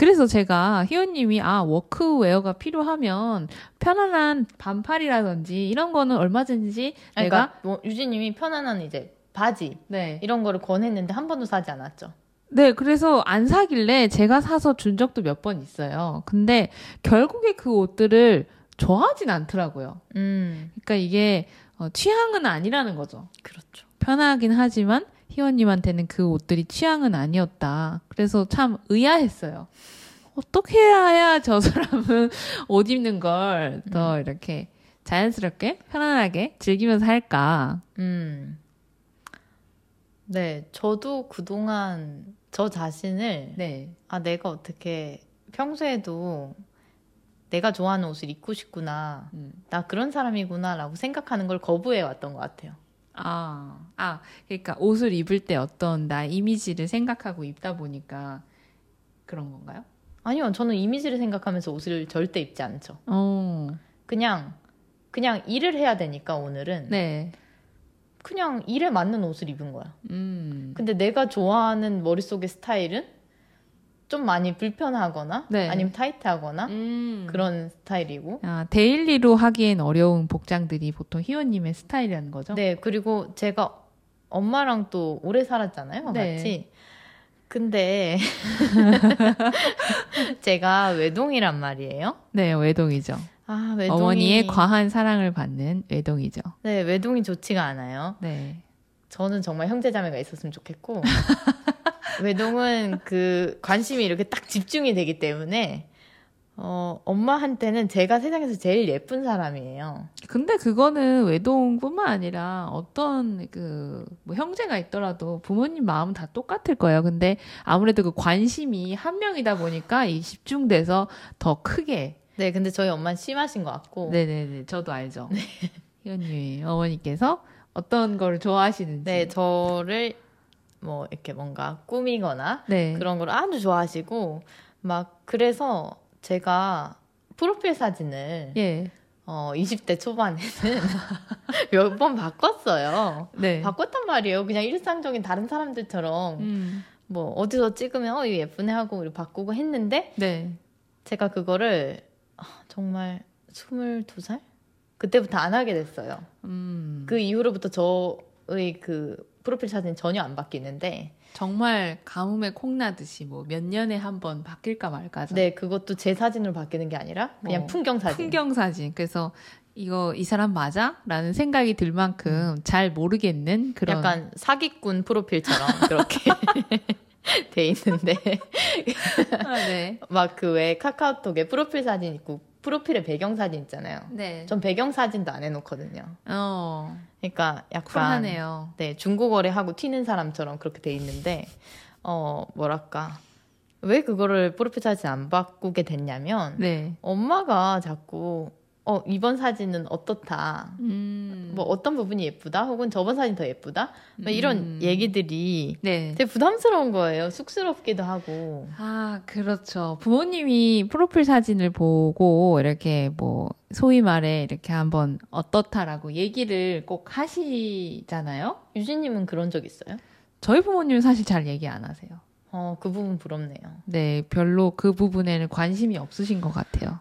[SPEAKER 1] 그래서 제가 희원님이 아 워크웨어가 필요하면 편안한 반팔이라든지 이런 거는 얼마든지
[SPEAKER 2] 아니,
[SPEAKER 1] 내가
[SPEAKER 2] 그러니까 뭐 유진님이 편안한 이제 바지
[SPEAKER 1] 네
[SPEAKER 2] 이런 거를 권했는데 한 번도 사지 않았죠.
[SPEAKER 1] 네, 그래서 안 사길래 제가 사서 준 적도 몇 번 있어요. 근데 결국에 그 옷들을 좋아하진 않더라고요.
[SPEAKER 2] 음,
[SPEAKER 1] 그러니까 이게 어, 취향은 아니라는 거죠.
[SPEAKER 2] 그렇죠.
[SPEAKER 1] 편하긴 하지만 희원님한테는 그 옷들이 취향은 아니었다. 그래서 참 의아했어요. 어떻게 해야 저 사람은 [LAUGHS] 옷 입는 걸더 이렇게 자연스럽게 편안하게 즐기면서 할까?
[SPEAKER 2] 음, 네, 저도 그동안 저 자신을
[SPEAKER 1] 네.
[SPEAKER 2] 아 내가 어떻게 평소에도 내가 좋아하는 옷을 입고 싶구나,
[SPEAKER 1] 음.
[SPEAKER 2] 나 그런 사람이구나라고 생각하는 걸 거부해 왔던 것 같아요.
[SPEAKER 1] 아, 아, 그러니까 옷을 입을 때 어떤 나 이미지를 생각하고 입다 보니까 그런 건가요?
[SPEAKER 2] 아니요, 저는 이미지를 생각하면서 옷을 절대 입지 않죠.
[SPEAKER 1] 어,
[SPEAKER 2] 그냥 그냥 일을 해야 되니까 오늘은
[SPEAKER 1] 네.
[SPEAKER 2] 그냥 일에 맞는 옷을 입은 거야.
[SPEAKER 1] 음.
[SPEAKER 2] 근데 내가 좋아하는 머릿속의 스타일은 좀 많이 불편하거나
[SPEAKER 1] 네.
[SPEAKER 2] 아니면 타이트하거나
[SPEAKER 1] 음.
[SPEAKER 2] 그런 스타일이고
[SPEAKER 1] 아, daily로 하기엔 어려운 복장들이 보통 희원님의 스타일이라는 거죠?
[SPEAKER 2] 네 그리고 제가 엄마랑 또 오래 살았잖아요
[SPEAKER 1] 네.
[SPEAKER 2] 같이 근데 [LAUGHS] 제가 외동이란 말이에요
[SPEAKER 1] 네, 외동이죠.
[SPEAKER 2] 아 외동이
[SPEAKER 1] 어머니의 과한 사랑을 받는 외동이죠.
[SPEAKER 2] 네 외동이 좋지가 않아요
[SPEAKER 1] 네.
[SPEAKER 2] 저는 정말 형제자매가 있었으면 좋겠고 [LAUGHS] 외동은 그 관심이 이렇게 딱 집중이 되기 때문에 어, 엄마한테는 제가 세상에서 제일 예쁜 사람이에요.
[SPEAKER 1] 근데 그거는 외동뿐만 아니라 어떤 그, 뭐 형제가 있더라도 부모님 마음은 다 똑같을 거예요. 근데 아무래도 그 관심이 한 명이다 보니까 이 집중돼서 더 크게.
[SPEAKER 2] 네, 근데 저희 엄마는 심하신 것 같고.
[SPEAKER 1] 네네네. 저도 알죠. [LAUGHS] 희원님, 어머니께서 어떤 거를 좋아하시는지.
[SPEAKER 2] 네, 저를 뭐 이렇게 뭔가 꾸미거나
[SPEAKER 1] 네.
[SPEAKER 2] 그런 걸 아주 좋아하시고 막 그래서 제가 프로필 사진을
[SPEAKER 1] 예.
[SPEAKER 2] 어 20대 초반에는 [LAUGHS] 몇 번 바꿨어요.
[SPEAKER 1] 네.
[SPEAKER 2] 바꿨단 말이에요. 그냥 일상적인 다른 사람들처럼
[SPEAKER 1] 음.
[SPEAKER 2] 뭐 어디서 찍으면 어 이거 예쁘네 하고 이렇게 바꾸고 했는데
[SPEAKER 1] 네.
[SPEAKER 2] 제가 그거를 아, 정말 22살 그때부터 안 하게 됐어요.
[SPEAKER 1] 음.
[SPEAKER 2] 그 이후로부터 저의 그 프로필 사진 전혀 안 바뀌는데
[SPEAKER 1] 정말 가뭄에 콩나듯이 뭐 몇 년에 한 번 바뀔까 말까죠.
[SPEAKER 2] 네 그것도 제 사진으로 바뀌는 게 아니라 그냥
[SPEAKER 1] 어,
[SPEAKER 2] 풍경 사진.
[SPEAKER 1] 풍경 사진. 그래서 이거 이 사람 맞아? 라는 생각이 들 만큼 잘 모르겠는 그런
[SPEAKER 2] 약간 사기꾼 프로필처럼 [LAUGHS] 그렇게 [LAUGHS] 돼 있는데
[SPEAKER 1] 아, 네. [LAUGHS]
[SPEAKER 2] 막 그 왜 카카오톡에 프로필 사진 있고 프로필에 배경 사진 있잖아요.
[SPEAKER 1] 네.
[SPEAKER 2] 전 배경 사진도 안 해놓거든요.
[SPEAKER 1] 어.
[SPEAKER 2] 그러니까 약간
[SPEAKER 1] 쿨하네요.
[SPEAKER 2] 네, 중고거래하고 튀는 사람처럼 그렇게 돼 있는데, 어, 뭐랄까. 왜 그거를 프로필 사진 안 바꾸게 됐냐면,
[SPEAKER 1] 네.
[SPEAKER 2] 엄마가 자꾸, 어, 이번 사진은 어떻다.
[SPEAKER 1] 음.
[SPEAKER 2] 뭐 어떤 부분이 예쁘다? 혹은 저번 사진 더 예쁘다? 막 이런
[SPEAKER 1] 음.
[SPEAKER 2] 얘기들이
[SPEAKER 1] 네.
[SPEAKER 2] 되게 부담스러운 거예요. 쑥스럽기도 하고.
[SPEAKER 1] 아, 그렇죠. 부모님이 프로필 사진을 보고 이렇게 뭐 소위 말해 이렇게 한번 어떻다라고 얘기를 꼭 하시잖아요.
[SPEAKER 2] 유진님은 그런 적 있어요?
[SPEAKER 1] 저희 부모님은 사실 잘 얘기 안 하세요.
[SPEAKER 2] 어, 그 부분 부럽네요.
[SPEAKER 1] 네, 별로 그 부분에는 관심이 없으신 것 같아요.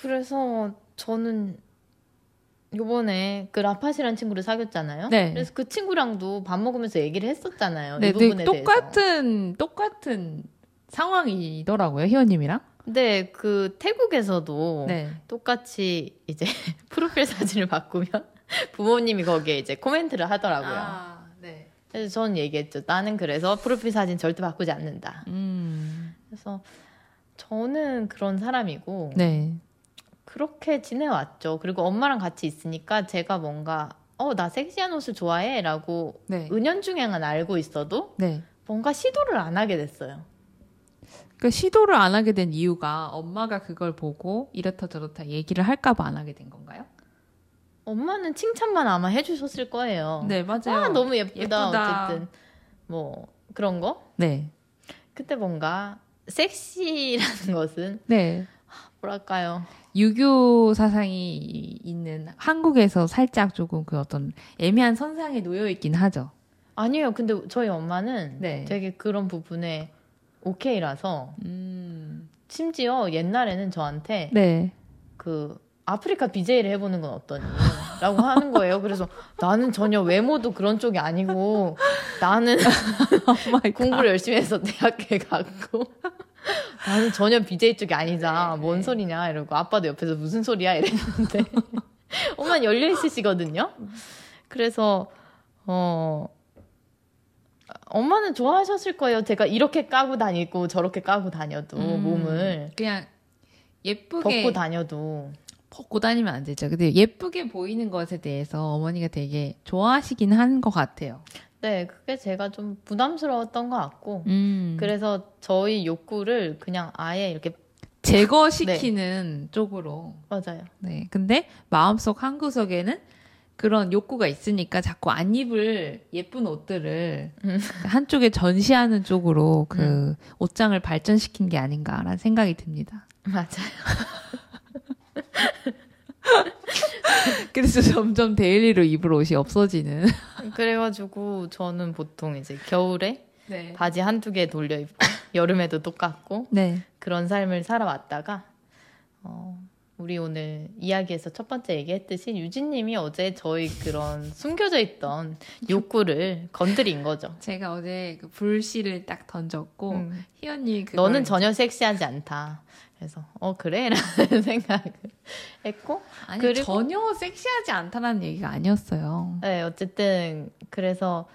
[SPEAKER 2] 그래서 저는 요번에 그 라팟이라는 친구를 사귀었잖아요.
[SPEAKER 1] 네.
[SPEAKER 2] 그래서 그 친구랑도 밥 먹으면서 얘기를 했었잖아요.
[SPEAKER 1] 네,
[SPEAKER 2] 이 부분에
[SPEAKER 1] 네,
[SPEAKER 2] 대해서.
[SPEAKER 1] 똑같은 똑같은 상황이더라고요, 희원님이랑.
[SPEAKER 2] 근데 그 태국에서도
[SPEAKER 1] 네.
[SPEAKER 2] 똑같이 이제 [LAUGHS] 프로필 사진을 바꾸면 [LAUGHS] 부모님이 거기에 이제 코멘트를 하더라고요.
[SPEAKER 1] 아, 네.
[SPEAKER 2] 그래서 저는 얘기했죠. 나는 그래서 프로필 사진 절대 바꾸지 않는다.
[SPEAKER 1] 음,
[SPEAKER 2] 그래서 저는 그런 사람이고
[SPEAKER 1] 네.
[SPEAKER 2] 그렇게 지내왔죠. 그리고 엄마랑 같이 있으니까 제가 뭔가 어 나 섹시한 옷을 좋아해 라고
[SPEAKER 1] 네.
[SPEAKER 2] 은연중에는 알고 있어도
[SPEAKER 1] 네.
[SPEAKER 2] 뭔가 시도를 안 하게 됐어요.
[SPEAKER 1] 그 시도를 안 하게 된 이유가 엄마가 그걸 보고 이렇다 저렇다 얘기를 할까봐 안 하게 된 건가요?
[SPEAKER 2] 엄마는 칭찬만 아마 해주셨을 거예요.
[SPEAKER 1] 네, 맞아요.
[SPEAKER 2] 아, 너무 예쁘다.
[SPEAKER 1] 예쁘다.
[SPEAKER 2] 어쨌든 뭐 그런 거.
[SPEAKER 1] 네.
[SPEAKER 2] 그때 뭔가 섹시라는 것은
[SPEAKER 1] 네.
[SPEAKER 2] 뭐랄까요?
[SPEAKER 1] 유교 사상이 있는 한국에서 살짝 조금 그 어떤 애매한 선상에 놓여 있긴 하죠.
[SPEAKER 2] 아니에요. 근데 저희 엄마는
[SPEAKER 1] 네.
[SPEAKER 2] 되게 그런 부분에 오케이라서
[SPEAKER 1] 음.
[SPEAKER 2] 심지어 옛날에는 저한테
[SPEAKER 1] 네.
[SPEAKER 2] 그 아프리카 BJ를 해보는 건 어떠니? 라고 하는 거예요. 그래서 나는 전혀 외모도 그런 쪽이 아니고 나는 [LAUGHS]
[SPEAKER 1] 갓.
[SPEAKER 2] 공부를 열심히 해서 대학교에 갔고 나는 전혀 BJ 쪽이 아니다. 뭔 소리냐 이러고 아빠도 옆에서 무슨 소리야 이랬는데 [LAUGHS] 엄마는 열려 있으시거든요. 그래서 어 엄마는 좋아하셨을 거예요. 제가 이렇게 까고 다니고 저렇게 까고 다녀도
[SPEAKER 1] 음.
[SPEAKER 2] 몸을
[SPEAKER 1] 그냥 예쁘게
[SPEAKER 2] 벗고 다녀도
[SPEAKER 1] 벗고 다니면 안 되죠. 근데 예쁘게 보이는 것에 대해서 어머니가 되게 좋아하시긴 하는 것 같아요.
[SPEAKER 2] 네 그게 제가 좀 부담스러웠던 것 같고
[SPEAKER 1] 음.
[SPEAKER 2] 그래서 저희 욕구를 그냥 아예 이렇게
[SPEAKER 1] 제거시키는 쪽으로.
[SPEAKER 2] 맞아요.
[SPEAKER 1] 네. 근데 마음속 한 구석에는 그런 욕구가 있으니까 자꾸 안 입을 예쁜 옷들을
[SPEAKER 2] 음.
[SPEAKER 1] 한쪽에 전시하는 쪽으로 그
[SPEAKER 2] 음.
[SPEAKER 1] 옷장을 발전시킨 게 아닌가라는 생각이 듭니다.
[SPEAKER 2] 맞아요. [LAUGHS] [LAUGHS]
[SPEAKER 1] 그래서 점점 daily로 입을 옷이 없어지는.
[SPEAKER 2] 그래가지고 저는 보통 이제 겨울에
[SPEAKER 1] 네.
[SPEAKER 2] 바지 한두 개 돌려 입고 여름에도 똑같고
[SPEAKER 1] 네.
[SPEAKER 2] 그런 삶을 살아왔다가 어, 우리 오늘 이야기에서 첫 번째 얘기했듯이 유진님이 어제 저희 그런 숨겨져 있던 욕구를 건드린 거죠.
[SPEAKER 1] 제가 어제 그 불씨를 딱 던졌고
[SPEAKER 2] 음.
[SPEAKER 1] 희연이 그
[SPEAKER 2] 너는 전혀 섹시하지 않다. 그래서 어 그래라는 [LAUGHS] 생각을 했고
[SPEAKER 1] 아니
[SPEAKER 2] 그리고-
[SPEAKER 1] 전혀 섹시하지 않다라는 얘기가 아니었어요.
[SPEAKER 2] 네, 어쨌든 그래서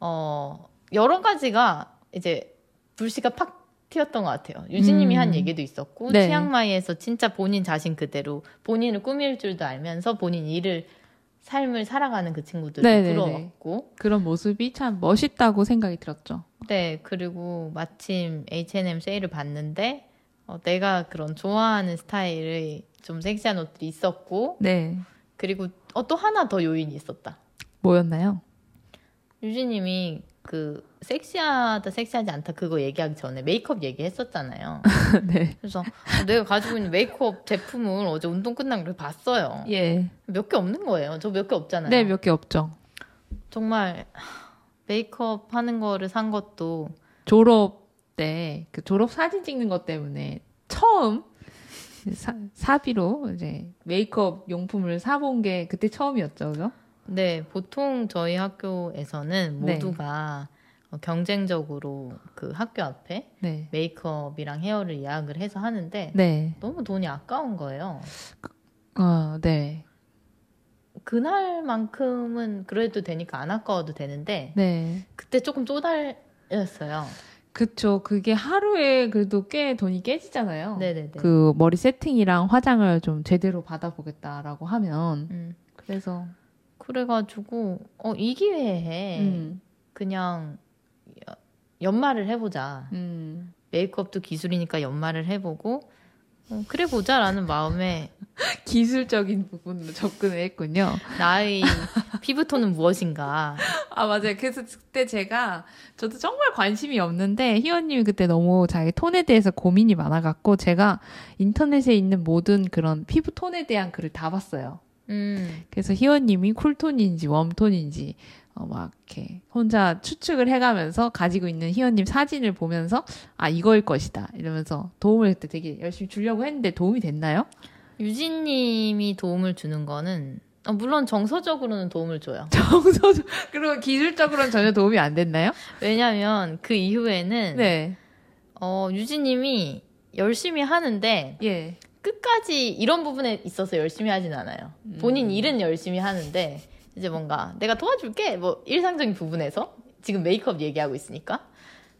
[SPEAKER 2] 어 여러 가지가 이제 불씨가 팍 튀었던 것 같아요. 유진님이
[SPEAKER 1] 음.
[SPEAKER 2] 한 얘기도 있었고
[SPEAKER 1] 네.
[SPEAKER 2] 치앙마이에서 진짜 본인 자신 그대로 본인을 꾸밀 줄도 알면서 본인 일을 삶을 살아가는 그 친구들을
[SPEAKER 1] 네네네.
[SPEAKER 2] 부러웠고
[SPEAKER 1] 그런 모습이 참 멋있다고 생각이 들었죠.
[SPEAKER 2] 네 그리고 마침 H&M 세일을 봤는데 어, 내가 그런 좋아하는 스타일의 좀 섹시한 옷들이 있었고
[SPEAKER 1] 네.
[SPEAKER 2] 그리고 어, 또 하나 더 요인이 있었다.
[SPEAKER 1] 뭐였나요?
[SPEAKER 2] 유진님이 그 섹시하다 섹시하지 않다 그거 얘기하기 전에 메이크업 얘기했었잖아요. [LAUGHS]
[SPEAKER 1] 네.
[SPEAKER 2] 그래서 내가 가지고 있는 메이크업 제품을 어제 운동 끝나고 봤어요.
[SPEAKER 1] 예.
[SPEAKER 2] 몇 개 없는 거예요. 저 몇 개 없잖아요.
[SPEAKER 1] 네, 몇 개 없죠.
[SPEAKER 2] 정말 하, 메이크업 하는 거를 산 것도
[SPEAKER 1] 졸업 때 그 졸업 사진 찍는 것 때문에 처음 사, 사비로 이제 메이크업 용품을 사본 게 그때 처음이었죠, 그죠?
[SPEAKER 2] 네 보통 저희 학교에서는
[SPEAKER 1] 네.
[SPEAKER 2] 모두가 어, 경쟁적으로 그 학교 앞에
[SPEAKER 1] 네.
[SPEAKER 2] 메이크업이랑 헤어를 예약을 해서 하는데
[SPEAKER 1] 네.
[SPEAKER 2] 너무 돈이 아까운 거예요.
[SPEAKER 1] 어, 네.
[SPEAKER 2] 그날만큼은 그래도 되니까 안 아까워도 되는데
[SPEAKER 1] 네.
[SPEAKER 2] 그때 조금 쪼달렸어요.
[SPEAKER 1] 그쵸. 그게 하루에 그래도 꽤 돈이 깨지잖아요.
[SPEAKER 2] 네네네.
[SPEAKER 1] 그 머리 세팅이랑 화장을 좀 제대로 받아보겠다라고 하면.
[SPEAKER 2] 음,
[SPEAKER 1] 그래서.
[SPEAKER 2] 그래가지고 어, 이 기회에
[SPEAKER 1] 음.
[SPEAKER 2] 그냥 여- 연말을 해보자.
[SPEAKER 1] 음.
[SPEAKER 2] 메이크업도 기술이니까 연말을 해보고 어, 그래 보자라는 마음에 [LAUGHS]
[SPEAKER 1] 기술적인 부분으로 접근을 했군요.
[SPEAKER 2] 나의 피부톤은 무엇인가.
[SPEAKER 1] 아, 맞아요. 그래서 그때 제가, 저도 정말 관심이 없는데, 희원님이 그때 너무 자기 톤에 대해서 고민이 많아갖고, 제가 인터넷에 있는 모든 그런 피부 톤에 대한 글을 다 봤어요.
[SPEAKER 2] 음,
[SPEAKER 1] 그래서 희원님이 쿨톤인지 웜톤인지, 어, 막, 이렇게, 혼자 추측을 해가면서 가지고 있는 희원님 사진을 보면서, 아, 이거일 것이다. 이러면서 도움을 그때 되게 열심히 주려고 했는데 도움이 됐나요?
[SPEAKER 2] 유진님이 도움을 주는 거는 어, 물론 정서적으로는 도움을 줘요. [LAUGHS]
[SPEAKER 1] 정서적, 그리고 기술적으로는 전혀 도움이 안 됐나요?
[SPEAKER 2] 왜냐하면 그 이후에는
[SPEAKER 1] 네.
[SPEAKER 2] 어, 유진님이 열심히 하는데
[SPEAKER 1] 예.
[SPEAKER 2] 끝까지 이런 부분에 있어서 열심히 하진 않아요. 본인 일은 열심히 하는데 이제 뭔가 내가 도와줄게 뭐 일상적인 부분에서 지금 메이크업 얘기하고 있으니까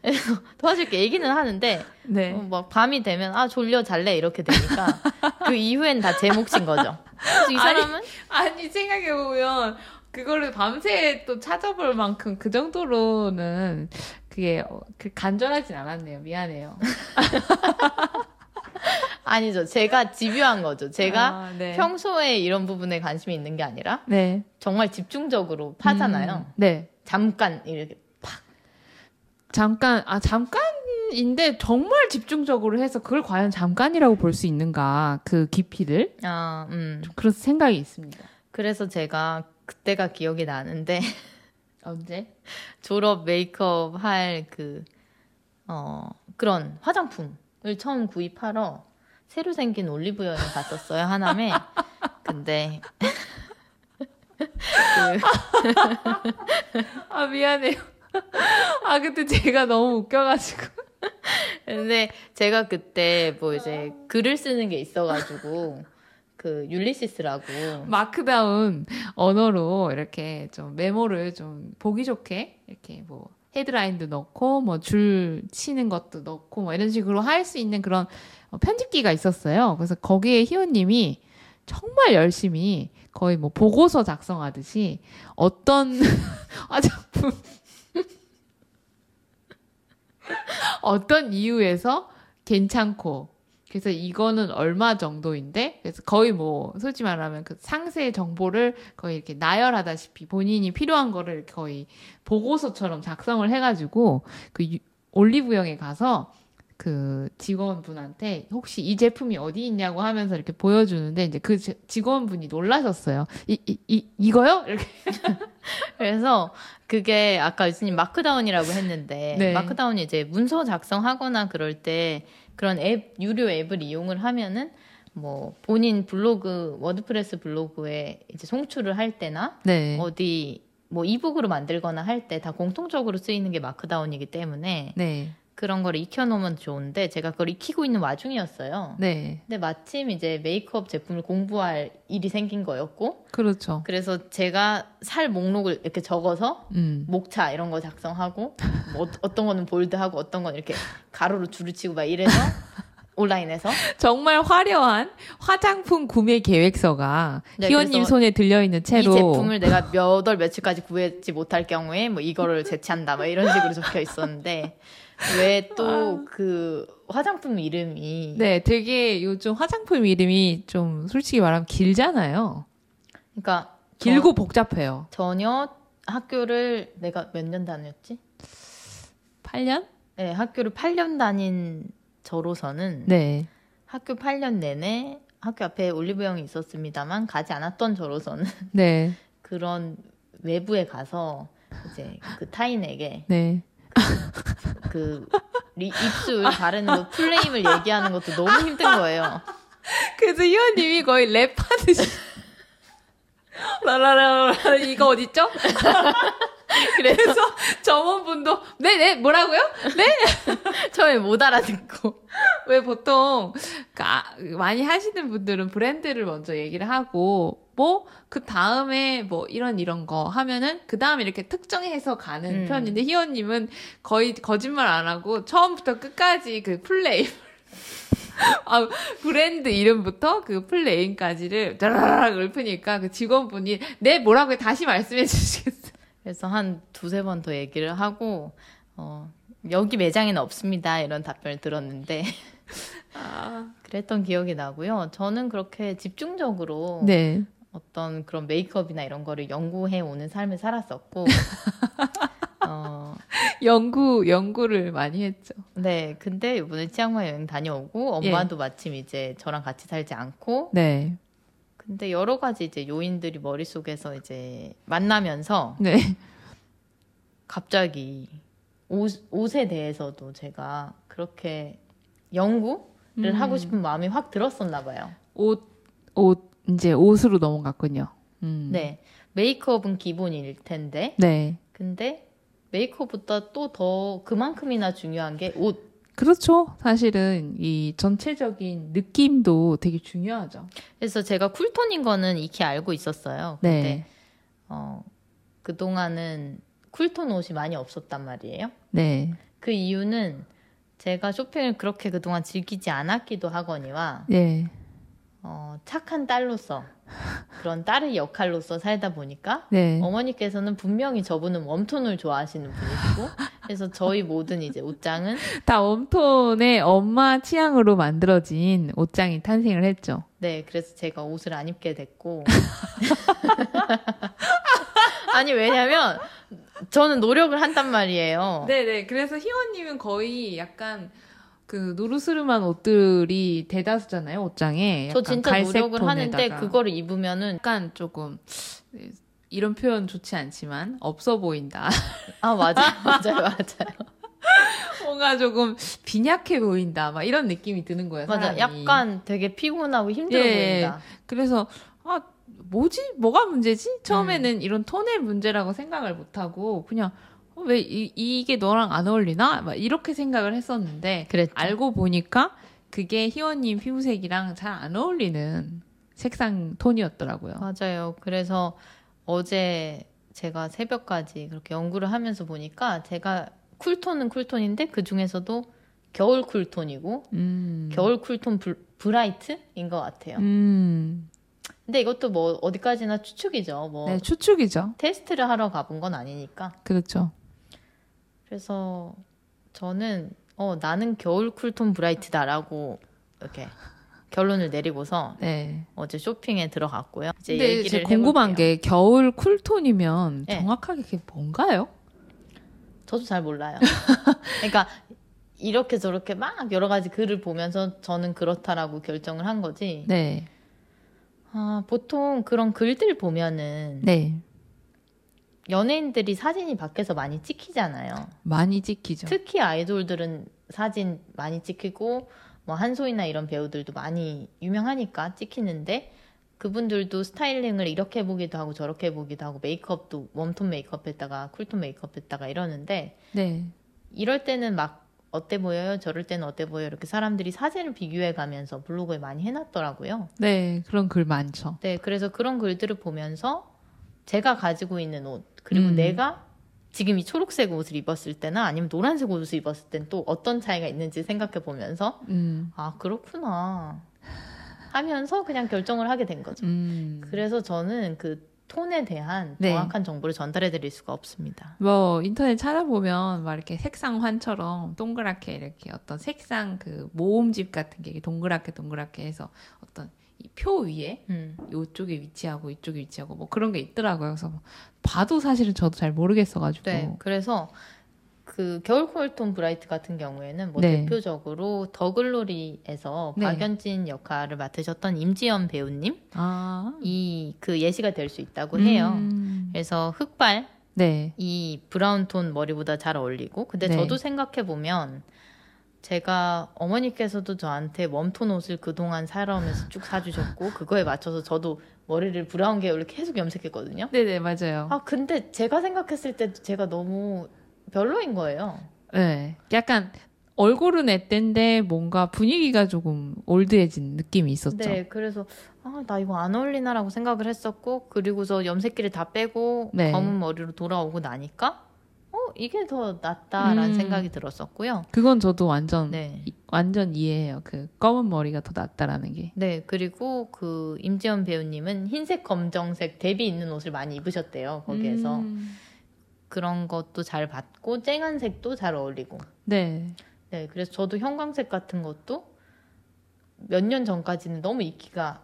[SPEAKER 2] 그래서 [LAUGHS] 도와줄게 얘기는 하는데
[SPEAKER 1] 네.
[SPEAKER 2] 어, 막 밤이 되면 아 졸려 잘래 이렇게 되니까 [LAUGHS] 그 이후엔 다 제 몫인 거죠. 그래서 이
[SPEAKER 1] 아니,
[SPEAKER 2] 사람은
[SPEAKER 1] 아니 생각해 보면 그거를 밤새 또 찾아볼 만큼 그 정도로는 그 그게 어, 그 간절하진 않았네요. 미안해요. [LAUGHS]
[SPEAKER 2] 아니죠. 제가 집요한 거죠. 제가
[SPEAKER 1] 아, 네.
[SPEAKER 2] 평소에 이런 부분에 관심이 있는 게 아니라
[SPEAKER 1] 네.
[SPEAKER 2] 정말 집중적으로 파잖아요.
[SPEAKER 1] 음, 네.
[SPEAKER 2] 잠깐 이렇게
[SPEAKER 1] 잠깐 아 잠깐인데 정말 집중적으로 해서 그걸 과연 잠깐이라고 볼 수 있는가 그 깊이를
[SPEAKER 2] 아, 음.
[SPEAKER 1] 좀 그런 생각이 있습니다.
[SPEAKER 2] 그래서 제가 그때가 기억이 나는데 [LAUGHS]
[SPEAKER 1] 언제?
[SPEAKER 2] 졸업 메이크업 할 그, 어, 그런 화장품을 처음 구입하러 새로 생긴 올리브영에 갔었어요, 하남에. [LAUGHS] 근데, [LAUGHS] 그,
[SPEAKER 1] 아 미안해요. [LAUGHS] 아 그때 제가 너무 웃겨가지고
[SPEAKER 2] 근데 제가 그때 뭐 이제 글을 쓰는 게 있어가지고, 그 율리시스라고.
[SPEAKER 1] Markdown 언어로 이렇게 좀 메모를 좀 보기 좋게 이렇게 뭐 헤드라인도 넣고 뭐 줄 치는 것도 넣고 뭐 이런 식으로 할 수 있는 그런 어, 편집기가 있었어요. 그래서 거기에 희원님이 정말 열심히 거의 뭐 보고서 작성하듯이 어떤 [LAUGHS] 화장품 [LAUGHS] 어떤 이유에서 괜찮고. 그래서 이거는 얼마 정도인데 그래서 거의 뭐 솔직히 말하면 그 상세 정보를 거의 이렇게 나열하다시피 본인이 필요한 거를 거의 보고서처럼 작성을 해가지고 그 유- 올리브영에 가서 그 직원분한테 혹시 이 제품이 어디 있냐고 하면서 이렇게 보여주는데 이제 그 지- 직원분이 놀라셨어요. 이, 이, 이, 이거요? 이렇게. [LAUGHS]
[SPEAKER 2] 그래서 그게 아까 유진님 Markdown이라고 했는데
[SPEAKER 1] 네.
[SPEAKER 2] Markdown이 이제 문서 작성하거나 그럴 때 그런 앱 유료 앱을 이용을 하면은 뭐 본인 블로그 워드프레스 블로그에 이제 송출을 할 때나
[SPEAKER 1] 네.
[SPEAKER 2] 어디 뭐 e-book으로 만들거나 할 때 다 공통적으로 쓰이는 게 Markdown이기 때문에
[SPEAKER 1] 네.
[SPEAKER 2] 그런 걸 익혀놓으면 좋은데 제가 그걸 익히고 있는 와중이었어요.
[SPEAKER 1] 네.
[SPEAKER 2] 근데 마침 이제 메이크업 제품을 공부할 일이 생긴 거였고
[SPEAKER 1] 그렇죠.
[SPEAKER 2] 그래서 제가 살 목록을 이렇게 적어서
[SPEAKER 1] 음.
[SPEAKER 2] 목차 이런 거 작성하고 뭐 어- 어떤 거는 볼드하고 어떤 건 이렇게 가로로 줄을 치고 막 이래서 [LAUGHS] 온라인에서
[SPEAKER 1] 정말 화려한 화장품 구매 계획서가
[SPEAKER 2] 네,
[SPEAKER 1] 희원님 손에 들려있는 채로
[SPEAKER 2] 이 제품을 내가 [LAUGHS] 몇 월 며칠까지 구했지 못할 경우에 뭐 이거를 [LAUGHS] 제치한다 막 이런 식으로 적혀 있었는데 왜 또 그 화장품 이름이
[SPEAKER 1] 네, 되게 요즘 화장품 이름이 좀 솔직히 말하면 길잖아요.
[SPEAKER 2] 그러니까
[SPEAKER 1] 길고 복잡해요.
[SPEAKER 2] 전혀 학교를 내가 몇 년 다녔지?
[SPEAKER 1] 8년?
[SPEAKER 2] 네, 학교를 8년 다닌 저로서는
[SPEAKER 1] 네.
[SPEAKER 2] 학교 8년 내내 학교 앞에 올리브영이 있었습니다만 가지 않았던 저로서는 [LAUGHS]
[SPEAKER 1] 네.
[SPEAKER 2] 그런 외부에 가서 이제 그 타인에게
[SPEAKER 1] 네.
[SPEAKER 2] 그 리- 입술 바르는 거 플레임을 얘기하는 것도 너무 힘든 거예요.
[SPEAKER 1] 그래서 희원님이 거의 랩하듯이. [LAUGHS] 라라라라 이거 어딨죠? [LAUGHS] [LAUGHS] 그래서 점원분도 네네 뭐라고요? [LAUGHS]
[SPEAKER 2] 처음에 못 알아듣고
[SPEAKER 1] 왜 보통 그 아, 많이 하시는 분들은 브랜드를 먼저 얘기를 하고 뭐 그 다음에 뭐 이런 이런 거 하면은 그 다음에 이렇게 특정해서 가는
[SPEAKER 2] 음.
[SPEAKER 1] 편인데 희원님은 거의 거짓말 안 하고 처음부터 끝까지 그 플레임 [LAUGHS] 아, 브랜드 이름부터 그 플레임까지를 짜라락 읊으니까 그 직원분이 네 뭐라고요 다시 말씀해 주시겠어요?
[SPEAKER 2] 그래서 한 두세 번 더 얘기를 하고 어, 여기 매장에는 없습니다 이런 답변을 들었는데
[SPEAKER 1] 아, [LAUGHS]
[SPEAKER 2] 그랬던 기억이 나고요. 저는 그렇게 집중적으로
[SPEAKER 1] 네.
[SPEAKER 2] 어떤 그런 메이크업이나 이런 거를 연구해 오는 삶을 살았었고 [LAUGHS] 어,
[SPEAKER 1] 연구 연구를 많이 했죠.
[SPEAKER 2] 네, 근데 이번에 치앙마이 여행 다녀오고 엄마도 마침 이제 저랑 같이 살지 않고
[SPEAKER 1] 네.
[SPEAKER 2] 근데 여러 가지 이제 요인들이 머릿속에서 이제 만나면서
[SPEAKER 1] 네.
[SPEAKER 2] 갑자기 옷, 옷에 대해서도 제가 그렇게 연구를
[SPEAKER 1] 음.
[SPEAKER 2] 하고 싶은 마음이 확 들었었나 봐요.
[SPEAKER 1] 옷, 옷, 이제 옷으로 넘어갔군요. 음.
[SPEAKER 2] 네. 메이크업은 기본일 텐데
[SPEAKER 1] 네.
[SPEAKER 2] 근데 메이크업보다 또 더 그만큼이나 중요한 게 옷.
[SPEAKER 1] 그렇죠. 사실은 이 전체적인 느낌도 되게 중요하죠.
[SPEAKER 2] 그래서 제가 쿨톤인 거는 익히 알고 있었어요. 근데
[SPEAKER 1] 네.
[SPEAKER 2] 어, 그동안은 쿨톤 옷이 많이 없었단 말이에요.
[SPEAKER 1] 네.
[SPEAKER 2] 그 이유는 제가 쇼핑을 그렇게 그동안 즐기지 않았기도 하거니와
[SPEAKER 1] 네.
[SPEAKER 2] 어, 착한 딸로서 그런 딸의 역할로서 살다 보니까
[SPEAKER 1] 네.
[SPEAKER 2] 어머니께서는 분명히 저분은 웜톤을 좋아하시는 분이시고 그래서 저희 모든 이제 옷장은
[SPEAKER 1] 다 웜톤의 엄마 취향으로 만들어진 옷장이 탄생을 했죠.
[SPEAKER 2] 네, 그래서 제가 옷을 안 입게 됐고. [LAUGHS] 아니, 왜냐면, 저는 노력을 한단 말이에요.
[SPEAKER 1] 네 네. 그래서 희원님은 거의 약간 그 노르스름한 옷들이 대다수잖아요, 옷장에.
[SPEAKER 2] 저 진짜 노력을 하는데. 그거를 입으면은,
[SPEAKER 1] 약간 조금 이런 표현 좋지 않지만 없어 보인다. [LAUGHS]
[SPEAKER 2] 아, 맞아요, [LAUGHS] 맞아요, 맞아요.
[SPEAKER 1] 뭔가 조금 빈약해 보인다. 막 이런 느낌이 드는 거예요.
[SPEAKER 2] 맞아.
[SPEAKER 1] 사람이.
[SPEAKER 2] 약간 되게 피곤하고 힘들어
[SPEAKER 1] 예.
[SPEAKER 2] 보인다.
[SPEAKER 1] 그래서 아 뭐지? 뭐가 문제지? 처음에는 이런 톤의 문제라고 생각을 못 하고 그냥 어, 왜 이, 이게 너랑 안 어울리나? 막 이렇게 생각을 했었는데
[SPEAKER 2] 그랬죠.
[SPEAKER 1] 알고 보니까 그게 희원님 피부색이랑 잘 안 어울리는 색상 톤이었더라고요.
[SPEAKER 2] 맞아요. 그래서 어제 제가 새벽까지 그렇게 연구를 하면서 보니까 제가 쿨톤은 쿨톤인데 그 중에서도 겨울 쿨톤이고
[SPEAKER 1] 음.
[SPEAKER 2] 겨울 쿨톤 불, 브라이트인 것 같아요.
[SPEAKER 1] 음.
[SPEAKER 2] 근데 이것도 뭐 어디까지나 추측이죠. 뭐
[SPEAKER 1] 네, 추측이죠.
[SPEAKER 2] 테스트를 하러 가본 건 아니니까.
[SPEAKER 1] 그렇죠.
[SPEAKER 2] 그래서 저는 어 나는 겨울 쿨톤 브라이트다라고 이렇게 결론을 내리고서
[SPEAKER 1] 네.
[SPEAKER 2] 어제 쇼핑에 들어갔고요. 이제
[SPEAKER 1] 근데
[SPEAKER 2] 얘기를
[SPEAKER 1] 제 궁금한
[SPEAKER 2] 해볼게요.
[SPEAKER 1] 게 겨울 쿨톤이면
[SPEAKER 2] 네.
[SPEAKER 1] 정확하게 그게 뭔가요?
[SPEAKER 2] 저도 잘 몰라요. [LAUGHS] 그러니까 이렇게 저렇게 막 여러 가지 글을 보면서 저는 그렇다라고 결정을 한 거지.
[SPEAKER 1] 네.
[SPEAKER 2] 아, 보통 그런 글들 보면은
[SPEAKER 1] 네.
[SPEAKER 2] 연예인들이 사진이 밖에서 많이 찍히잖아요.
[SPEAKER 1] 많이 찍히죠.
[SPEAKER 2] 특히 아이돌들은 사진 많이 찍히고 뭐 한소희나 이런 배우들도 많이 유명하니까 찍히는데 그분들도 스타일링을 이렇게 해보기도 하고 저렇게 해보기도 하고 메이크업도 warm tone 메이크업 했다가 cool tone 메이크업 했다가 이러는데
[SPEAKER 1] 네.
[SPEAKER 2] 이럴 때는 막 어때 보여요? 저럴 때는 어때 보여요? 이렇게 사람들이 사진을 비교해 가면서 블로그에 많이 해놨더라고요.
[SPEAKER 1] 네, 그런 글 많죠.
[SPEAKER 2] 네, 그래서 그런 글들을 보면서 제가 가지고 있는 옷, 그리고
[SPEAKER 1] 음.
[SPEAKER 2] 내가 지금 이 초록색 옷을 입었을 때나 아니면 노란색 옷을 입었을 땐 또 어떤 차이가 있는지 생각해 보면서
[SPEAKER 1] 음.
[SPEAKER 2] 아, 그렇구나. 하면서 그냥 결정을 하게 된 거죠.
[SPEAKER 1] 음.
[SPEAKER 2] 그래서 저는 그 톤에 대한
[SPEAKER 1] 네.
[SPEAKER 2] 정확한 정보를 전달해 드릴 수가 없습니다.
[SPEAKER 1] 뭐 인터넷 찾아보면 막 이렇게 색상 환처럼 동그랗게 이렇게 어떤 색상 그 모음집 같은 게 동그랗게 동그랗게 해서 어떤 이 표 위에
[SPEAKER 2] 음.
[SPEAKER 1] 이쪽에 위치하고 이쪽에 위치하고 뭐 그런 게 있더라고요. 그래서 뭐 봐도 사실은 저도 잘 모르겠어가지고.
[SPEAKER 2] 네, 그래서 그 겨울 콜톤 브라이트 같은 경우에는 뭐
[SPEAKER 1] 네.
[SPEAKER 2] 대표적으로 더글로리에서
[SPEAKER 1] 네.
[SPEAKER 2] 박연진 역할을 맡으셨던 임지연 배우님
[SPEAKER 1] 아.
[SPEAKER 2] 이그 예시가 될 수 있다고 해요.
[SPEAKER 1] 음.
[SPEAKER 2] 그래서 흑발
[SPEAKER 1] 네.
[SPEAKER 2] 이 브라운 톤 머리보다 잘 어울리고 근데
[SPEAKER 1] 네.
[SPEAKER 2] 저도 생각해 보면 제가 어머니께서도 저한테 웜톤 옷을 그동안 살아오면서 쭉 사주셨고 그거에 맞춰서 저도 머리를 브라운 계열로 계속 염색했거든요.
[SPEAKER 1] 네네 맞아요.
[SPEAKER 2] 아 근데 제가 생각했을 때도 제가 너무 별로인 거예요.
[SPEAKER 1] 네. 약간 얼굴은 애땐데 뭔가 분위기가 조금 올드해진 느낌이 있었죠.
[SPEAKER 2] 네, 그래서 아, 나 이거 안 어울리나라고 생각을 했었고 그리고서 염색기를 다 빼고
[SPEAKER 1] 네.
[SPEAKER 2] 검은 머리로 돌아오고 나니까 어 이게 더 낫다라는
[SPEAKER 1] 음.
[SPEAKER 2] 생각이 들었었고요.
[SPEAKER 1] 그건 저도 완전
[SPEAKER 2] 네,
[SPEAKER 1] 이- 완전 이해해요. 그 검은 머리가 더 낫다라는 게.
[SPEAKER 2] 네 그리고 그 임지연 배우님은 흰색, 검정색 대비 있는 옷을 많이 입으셨대요. 거기에서
[SPEAKER 1] 음.
[SPEAKER 2] 그런 것도 잘 받고 쨍한 색도 잘 어울리고.
[SPEAKER 1] 네.
[SPEAKER 2] 네, 그래서 저도 형광색 같은 것도 몇 년 전까지는 너무 입기가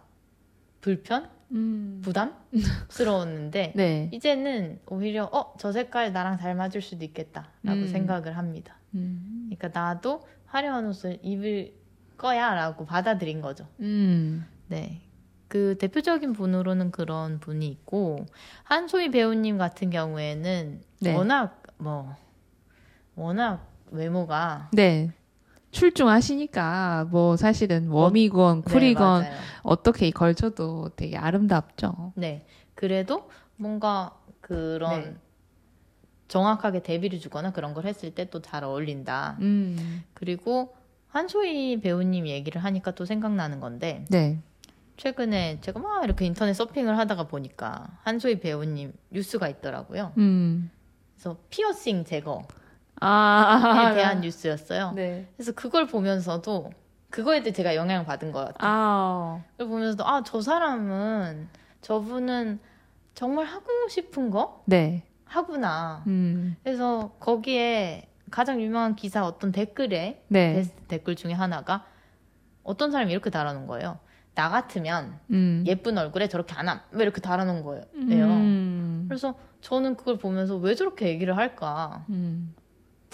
[SPEAKER 2] 불편,
[SPEAKER 1] 음.
[SPEAKER 2] 부담스러웠는데 [LAUGHS]
[SPEAKER 1] 네.
[SPEAKER 2] 이제는 오히려 어 저 색깔 나랑 잘 맞을 수도 있겠다라고
[SPEAKER 1] 음.
[SPEAKER 2] 생각을 합니다.
[SPEAKER 1] 음.
[SPEAKER 2] 그러니까 나도 화려한 옷을 입을 거야라고 받아들인 거죠.
[SPEAKER 1] 음.
[SPEAKER 2] 네. 그 대표적인 분으로는 그런 분이 있고 한소희 배우님 같은 경우에는
[SPEAKER 1] 네.
[SPEAKER 2] 워낙 뭐 워낙 외모가
[SPEAKER 1] 네. 출중하시니까 뭐 사실은 웜이건
[SPEAKER 2] 네,
[SPEAKER 1] 쿨이건
[SPEAKER 2] 맞아요.
[SPEAKER 1] 어떻게 걸쳐도 되게 아름답죠.
[SPEAKER 2] 네. 그래도 뭔가 그런
[SPEAKER 1] 네.
[SPEAKER 2] 정확하게 대비를 주거나 그런 걸 했을 때 또 잘 어울린다.
[SPEAKER 1] 음.
[SPEAKER 2] 그리고 한소희 배우님 얘기를 하니까 또 생각나는 건데
[SPEAKER 1] 네.
[SPEAKER 2] 최근에 제가 막 이렇게 인터넷 서핑을 하다가 보니까 한소희 배우님 뉴스가 있더라고요.
[SPEAKER 1] 음.
[SPEAKER 2] 그래서 피어싱 제거에
[SPEAKER 1] 아.
[SPEAKER 2] 대한 뉴스였어요.
[SPEAKER 1] 네.
[SPEAKER 2] 그래서 그걸 보면서도 그거에 대해 제가 영향을 받은 것 같아요.
[SPEAKER 1] 아.
[SPEAKER 2] 그걸 보면서도 아 저 사람은 저분은 정말 하고 싶은 거
[SPEAKER 1] 네.
[SPEAKER 2] 하구나.
[SPEAKER 1] 음.
[SPEAKER 2] 그래서 거기에 가장 유명한 기사 어떤 댓글에
[SPEAKER 1] 네.
[SPEAKER 2] 댓글 중에 하나가 어떤 사람이 이렇게 달아놓은 거예요. 나 같으면
[SPEAKER 1] 음.
[SPEAKER 2] 예쁜 얼굴에 저렇게 안 함. 왜 이렇게 달아놓은 거예요.
[SPEAKER 1] 음.
[SPEAKER 2] 그래서 저는 그걸 보면서 왜 저렇게 얘기를 할까.
[SPEAKER 1] 음.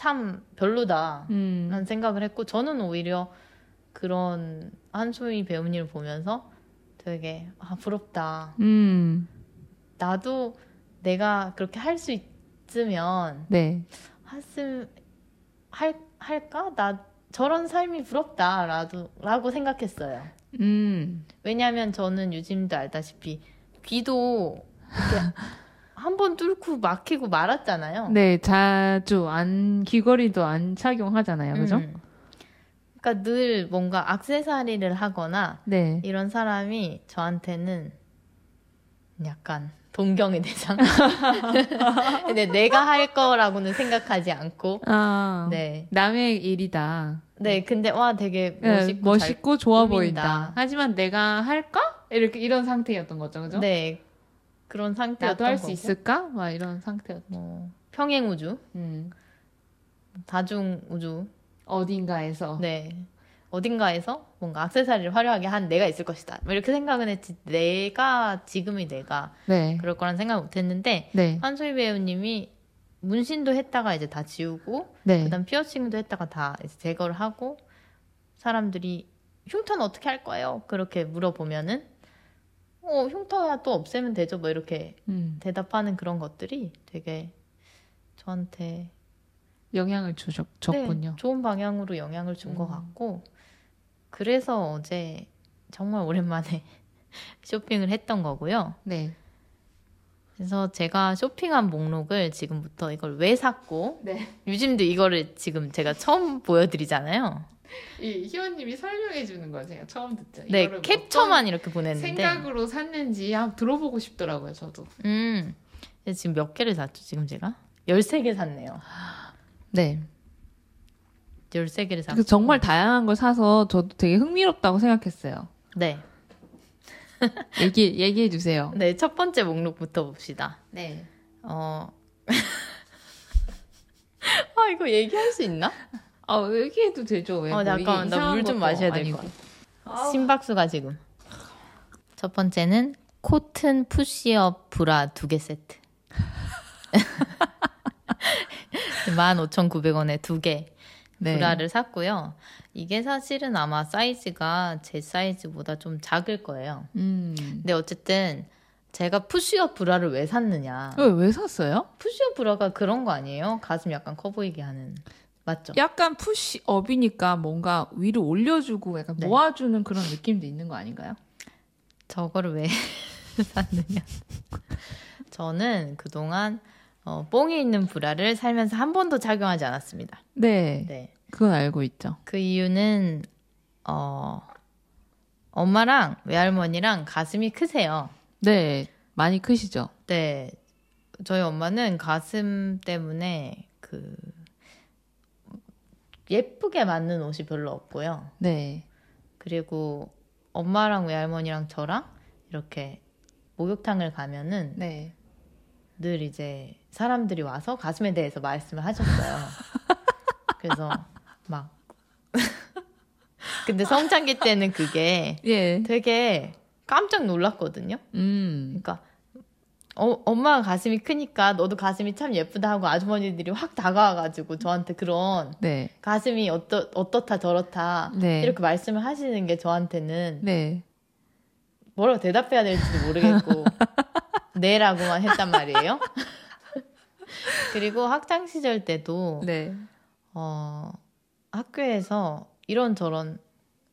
[SPEAKER 2] 참 별로다.
[SPEAKER 1] 음.
[SPEAKER 2] 라는 생각을 했고 저는 오히려 그런 한소희 배우님을 보면서 되게 아 부럽다.
[SPEAKER 1] 음.
[SPEAKER 2] 나도 내가 그렇게 할 수 있으면
[SPEAKER 1] 네.
[SPEAKER 2] 했음 할 할까? 나 저런 삶이 부럽다라도 라고 생각했어요.
[SPEAKER 1] 음.
[SPEAKER 2] 왜냐하면 저는 유진도 알다시피 귀도 [LAUGHS] 한 번 뚫고 막히고 말았잖아요.
[SPEAKER 1] 네, 자주 안 귀걸이도 안 착용하잖아요. 그죠?
[SPEAKER 2] 음. 그러니까 늘 뭔가 악세사리를 하거나
[SPEAKER 1] 네.
[SPEAKER 2] 이런 사람이 저한테는 약간 동경의 대상. [LAUGHS] 근데 내가 할 거라고는 생각하지 않고,
[SPEAKER 1] 아.
[SPEAKER 2] 네,
[SPEAKER 1] 남의 일이다.
[SPEAKER 2] 네, 근데 와 되게
[SPEAKER 1] 네,
[SPEAKER 2] 멋있고,
[SPEAKER 1] 멋있고 좋아
[SPEAKER 2] 꾸민다.
[SPEAKER 1] 보인다. 하지만 내가 할까? 이렇게 이런 상태였던 거죠. 그죠?
[SPEAKER 2] 잘, 네 그런 상태였던
[SPEAKER 1] 나도 할 수. 있을까? 막 이런 상태였.
[SPEAKER 2] 뭐 평행 우주,
[SPEAKER 1] 음.
[SPEAKER 2] 다중 우주,
[SPEAKER 1] 어딘가에서.
[SPEAKER 2] 네 어딘가에서 뭔가 악세사리를 화려하게 한 내가 있을 것이다. 뭐 이렇게 생각은 했지 내가 지금의 내가
[SPEAKER 1] 네.
[SPEAKER 2] 그럴 거란 생각 못했는데
[SPEAKER 1] 네.
[SPEAKER 2] 한소희 배우님이 문신도 했다가 이제 다 지우고
[SPEAKER 1] 네.
[SPEAKER 2] 그다음 피어싱도 했다가 다 이제 제거를 하고 사람들이 흉터는 어떻게 할 거예요? 그렇게 물어보면은 어 흉터야 또 없애면 되죠. 뭐 이렇게
[SPEAKER 1] 음.
[SPEAKER 2] 대답하는 그런 것들이 되게 저한테
[SPEAKER 1] 영향을 주셨, 줬군요.
[SPEAKER 2] 네, 좋은 방향으로 영향을 준것
[SPEAKER 1] 음.
[SPEAKER 2] 같고 그래서 어제 정말 [LAUGHS] 오랜만에 쇼핑을 했던 거고요.
[SPEAKER 1] 네.
[SPEAKER 2] 그래서 제가 쇼핑한 목록을 지금부터 이걸 왜 샀고
[SPEAKER 1] 네.
[SPEAKER 2] 유진도 이거를 지금 제가 처음 보여드리잖아요.
[SPEAKER 1] 이 희원님이 설명해 주는 거 제가 처음 듣죠.
[SPEAKER 2] 네, 캡처만 이렇게 보냈는데.
[SPEAKER 1] 생각으로 샀는지 한번 들어보고 싶더라고요, 저도.
[SPEAKER 2] 음, 지금 몇 개를 샀죠, 지금 제가? 13개 샀네요.
[SPEAKER 1] 네.
[SPEAKER 2] 13개를 샀고.
[SPEAKER 1] 그 정말 다양한 걸 사서 저도 되게 흥미롭다고 생각했어요.
[SPEAKER 2] 네. [LAUGHS]
[SPEAKER 1] 얘기 얘기해 주세요.
[SPEAKER 2] 네, 첫 번째 목록부터 봅시다.
[SPEAKER 1] 네.
[SPEAKER 2] 어. [LAUGHS] 아, 이거 얘기할 수 있나?
[SPEAKER 1] 아, 얘기해도 되죠. 왜?
[SPEAKER 2] 어, 잠깐만, 나 물 좀 마셔야 될
[SPEAKER 1] 아니고.
[SPEAKER 2] 것 같아. 심박수가 지금. 첫 번째는 코튼 푸시업 브라 두 개 세트. [LAUGHS] 15,900원에 두 개
[SPEAKER 1] 네.
[SPEAKER 2] 브라를 샀고요. 이게 사실은 아마 사이즈가 제 사이즈보다 좀 작을 거예요.
[SPEAKER 1] 음.
[SPEAKER 2] 근데 어쨌든 제가 푸시업 브라를 왜 샀느냐.
[SPEAKER 1] 왜, 왜 샀어요?
[SPEAKER 2] 푸시업 브라가 그런 거 아니에요? 가슴 약간 커 보이게 하는. 맞죠?
[SPEAKER 1] 약간 푸시업이니까 뭔가 위로 올려주고 약간
[SPEAKER 2] 네.
[SPEAKER 1] 모아주는 그런 느낌도 있는 거 아닌가요?
[SPEAKER 2] 저거를 왜 [LAUGHS] 샀느냐. 저는 그동안 어, 뽕이 있는 브라를 살면서 한 번도 착용하지 않았습니다.
[SPEAKER 1] 네.
[SPEAKER 2] 네.
[SPEAKER 1] 그건 알고 있죠.
[SPEAKER 2] 그 이유는 어, 엄마랑 외할머니랑 가슴이 크세요.
[SPEAKER 1] 네. 많이 크시죠?
[SPEAKER 2] 네. 저희 엄마는 가슴 때문에 그 예쁘게 맞는 옷이 별로 없고요.
[SPEAKER 1] 네.
[SPEAKER 2] 그리고 엄마랑 외할머니랑 저랑 이렇게 목욕탕을 가면은
[SPEAKER 1] 네.
[SPEAKER 2] 늘 이제 사람들이 와서 가슴에 대해서 말씀을 하셨어요. [LAUGHS] 그래서 막 근데 성장기 때는 그게
[SPEAKER 1] 예.
[SPEAKER 2] 되게 깜짝 놀랐거든요.
[SPEAKER 1] 음.
[SPEAKER 2] 그러니까 어, 엄마가 가슴이 크니까 너도 가슴이 참 예쁘다 하고 아주머니들이 확 다가와가지고 저한테 그런
[SPEAKER 1] 네.
[SPEAKER 2] 가슴이 어떠, 어떻다 저렇다
[SPEAKER 1] 네.
[SPEAKER 2] 이렇게 말씀을 하시는 게 저한테는
[SPEAKER 1] 네.
[SPEAKER 2] 뭐라고 대답해야 될지도 모르겠고 [LAUGHS] 네라고만 했단 말이에요. [LAUGHS] 그리고 학창 시절 때도
[SPEAKER 1] 네.
[SPEAKER 2] 어, 학교에서 이런 저런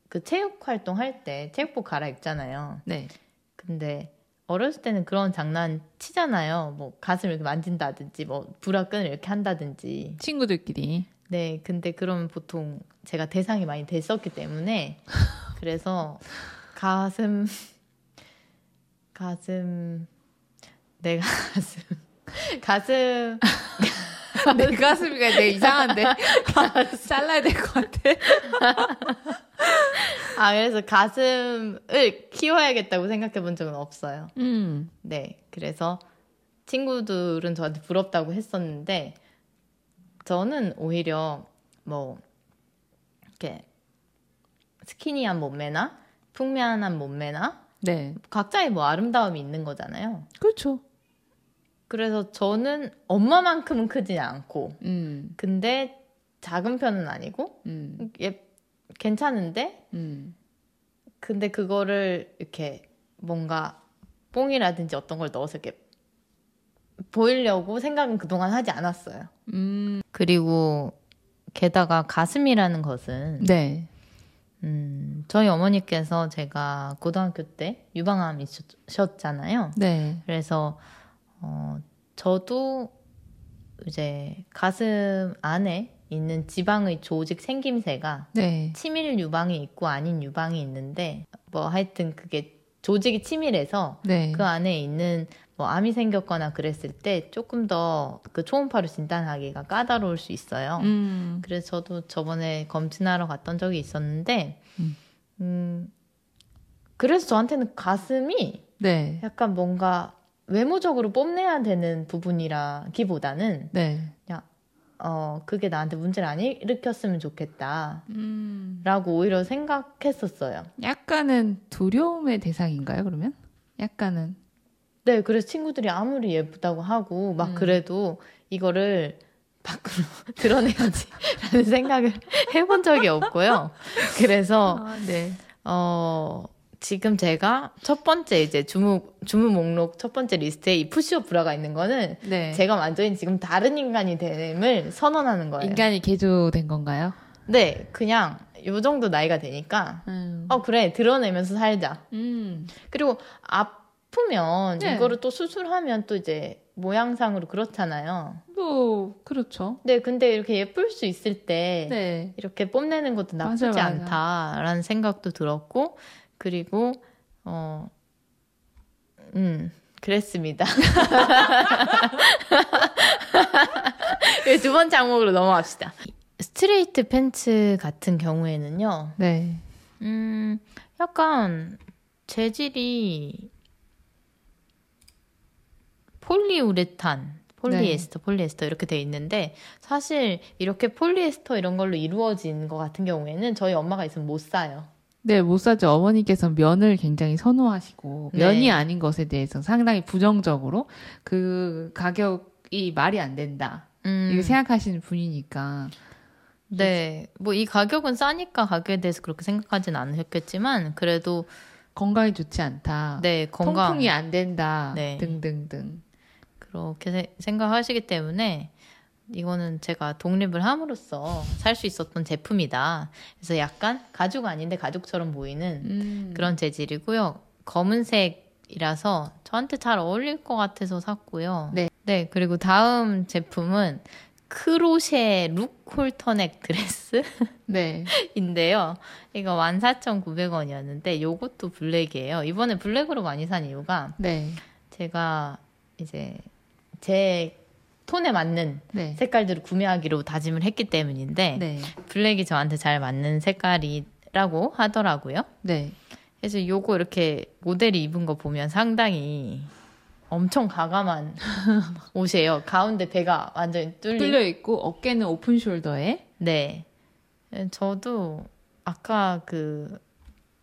[SPEAKER 2] 그 체육 활동 할 때 체육복 갈아입잖아요.
[SPEAKER 1] 네.
[SPEAKER 2] 근데 어렸을 때는 그런 장난 치잖아요. 뭐 가슴을 이렇게 만진다든지 뭐 브라끈을 이렇게 한다든지.
[SPEAKER 1] 친구들끼리.
[SPEAKER 2] 네, 근데 그러면 보통 제가 대상이 많이 됐었기 때문에 [LAUGHS] 그래서 가슴 가슴 내 [LAUGHS] 가슴 가슴 [LAUGHS]
[SPEAKER 1] 내 가슴이가 되게 이상한데. 잘라야 될 것 같아.
[SPEAKER 2] 아 그래서 가슴을 키워야겠다고 생각해 본 적은 없어요. 저는 오히려 뭐 이렇게 스키니한 몸매나 풍면한 몸매나
[SPEAKER 1] 네.
[SPEAKER 2] 각자의 뭐 아름다움이 있는 거잖아요.
[SPEAKER 1] 그렇죠.
[SPEAKER 2] 그래서 저는 엄마만큼은 크지 않고
[SPEAKER 1] 음.
[SPEAKER 2] 근데 작은 편은 아니고
[SPEAKER 1] 음.
[SPEAKER 2] 예 괜찮은데
[SPEAKER 1] 음.
[SPEAKER 2] 근데 그거를 이렇게 뭔가 뽕이라든지 어떤 걸 넣어서 이렇게 보이려고 생각은 그동안 하지 않았어요.
[SPEAKER 1] 음.
[SPEAKER 2] 그리고 게다가 가슴이라는 것은
[SPEAKER 1] 네.
[SPEAKER 2] 음, 저희 어머니께서 제가 고등학교 때 유방암 있으셨잖아요.
[SPEAKER 1] 네.
[SPEAKER 2] 그래서 어, 저도 이제 가슴 안에 있는 지방의 조직 생김새가
[SPEAKER 1] 네.
[SPEAKER 2] 치밀 유방이 있고 아닌 유방이 있는데 뭐 하여튼 그게 조직이 치밀해서
[SPEAKER 1] 네.
[SPEAKER 2] 그 안에 있는 뭐 암이 생겼거나 그랬을 때 조금 더 그 초음파로 진단하기가 까다로울 수 있어요.
[SPEAKER 1] 음.
[SPEAKER 2] 그래서 저도 저번에 검진하러 갔던 적이 있었는데,
[SPEAKER 1] 음.
[SPEAKER 2] 음, 그래서 저한테는 가슴이
[SPEAKER 1] 네.
[SPEAKER 2] 약간 뭔가 외모적으로 뽐내야 되는 부분이라기보다는,
[SPEAKER 1] 네.
[SPEAKER 2] 어, 그게 나한테 문제를 안 일으켰으면 좋겠다.
[SPEAKER 1] 음.
[SPEAKER 2] 라고 오히려 생각했었어요.
[SPEAKER 1] 약간은 두려움의 대상인가요, 그러면? 약간은.
[SPEAKER 2] 네, 그래서 친구들이 아무리 예쁘다고 하고, 막
[SPEAKER 1] 음.
[SPEAKER 2] 그래도 이거를 밖으로 [LAUGHS] 드러내야지. 라는 생각을 해본 적이 없고요. 그래서,
[SPEAKER 1] 아, 네.
[SPEAKER 2] 어, 지금 제가 첫 번째 이제 주무, 주문 목록 첫 번째 리스트에 이 push-up bra가 있는 거는
[SPEAKER 1] 네.
[SPEAKER 2] 제가 완전히 지금 다른 인간이 됨을 선언하는 거예요.
[SPEAKER 1] 인간이 개조된 건가요?
[SPEAKER 2] 네, 그냥 요 정도 나이가 되니까,
[SPEAKER 1] 음.
[SPEAKER 2] 어, 그래, 드러내면서 살자.
[SPEAKER 1] 음.
[SPEAKER 2] 그리고 아프면
[SPEAKER 1] 네.
[SPEAKER 2] 이거를 또 수술하면 또 이제 모양상으로 그렇잖아요.
[SPEAKER 1] 뭐 그렇죠.
[SPEAKER 2] 네, 근데 이렇게 예쁠 수 있을 때
[SPEAKER 1] 네.
[SPEAKER 2] 이렇게 뽐내는 것도 나쁘지
[SPEAKER 1] 맞아, 맞아.
[SPEAKER 2] 않다라는 생각도 들었고 그리고 어, 음, 그랬습니다. [LAUGHS] 네, 두 번째 항목으로 넘어갑시다. straight pants 같은 경우에는요,
[SPEAKER 1] 네.
[SPEAKER 2] 음, 약간 재질이 폴리우레탄, 폴리에스터, 폴리에스터 이렇게 돼 있는데 사실 이렇게 폴리에스터 이런 걸로 이루어진 것 같은 경우에는 저희 엄마가 있으면 못 사요.
[SPEAKER 1] 네, 못 사죠. 어머니께서 면을 굉장히 선호하시고
[SPEAKER 2] 네.
[SPEAKER 1] 면이 아닌 것에 대해서 상당히 부정적으로 그 가격이 말이 안 된다.
[SPEAKER 2] 음,
[SPEAKER 1] 이렇게 생각하시는 분이니까.
[SPEAKER 2] 네, 뭐 이 가격은 싸니까 가격에 대해서 그렇게 생각하진 않으셨겠지만 그래도
[SPEAKER 1] 건강에 좋지 않다.
[SPEAKER 2] 네 건강
[SPEAKER 1] 통풍이 안 된다.
[SPEAKER 2] 네.
[SPEAKER 1] 등등등.
[SPEAKER 2] 그렇게 세- 생각하시기 때문에 이거는 제가 독립을 함으로써 살 수 있었던 제품이다. 그래서 약간 가죽 아닌데 가죽처럼 보이는
[SPEAKER 1] 음.
[SPEAKER 2] 그런 재질이고요. 검은색이라서 저한테 잘 어울릴 것 같아서 샀고요.
[SPEAKER 1] 네.
[SPEAKER 2] 네, 그리고 다음 제품은 크로셰 룩 홀터넥 [LAUGHS]
[SPEAKER 1] 네.
[SPEAKER 2] 드레스인데요. 이거 14,900원이었는데 요것도 블랙이에요. 이번에 블랙으로 많이 산 이유가
[SPEAKER 1] 네.
[SPEAKER 2] 제가 이제 제 톤에 맞는
[SPEAKER 1] 네.
[SPEAKER 2] 색깔들을 구매하기로 다짐을 했기 때문인데
[SPEAKER 1] 네.
[SPEAKER 2] 블랙이 저한테 잘 맞는 색깔이라고 하더라고요.
[SPEAKER 1] 네.
[SPEAKER 2] 그래서 요거 이렇게 모델이 입은 거 보면 상당히 엄청 과감한 [LAUGHS] 옷이에요. 가운데 배가 완전히 뚫린.
[SPEAKER 1] 뚫려 있고 어깨는 open shoulder에
[SPEAKER 2] 네. 저도 아까 그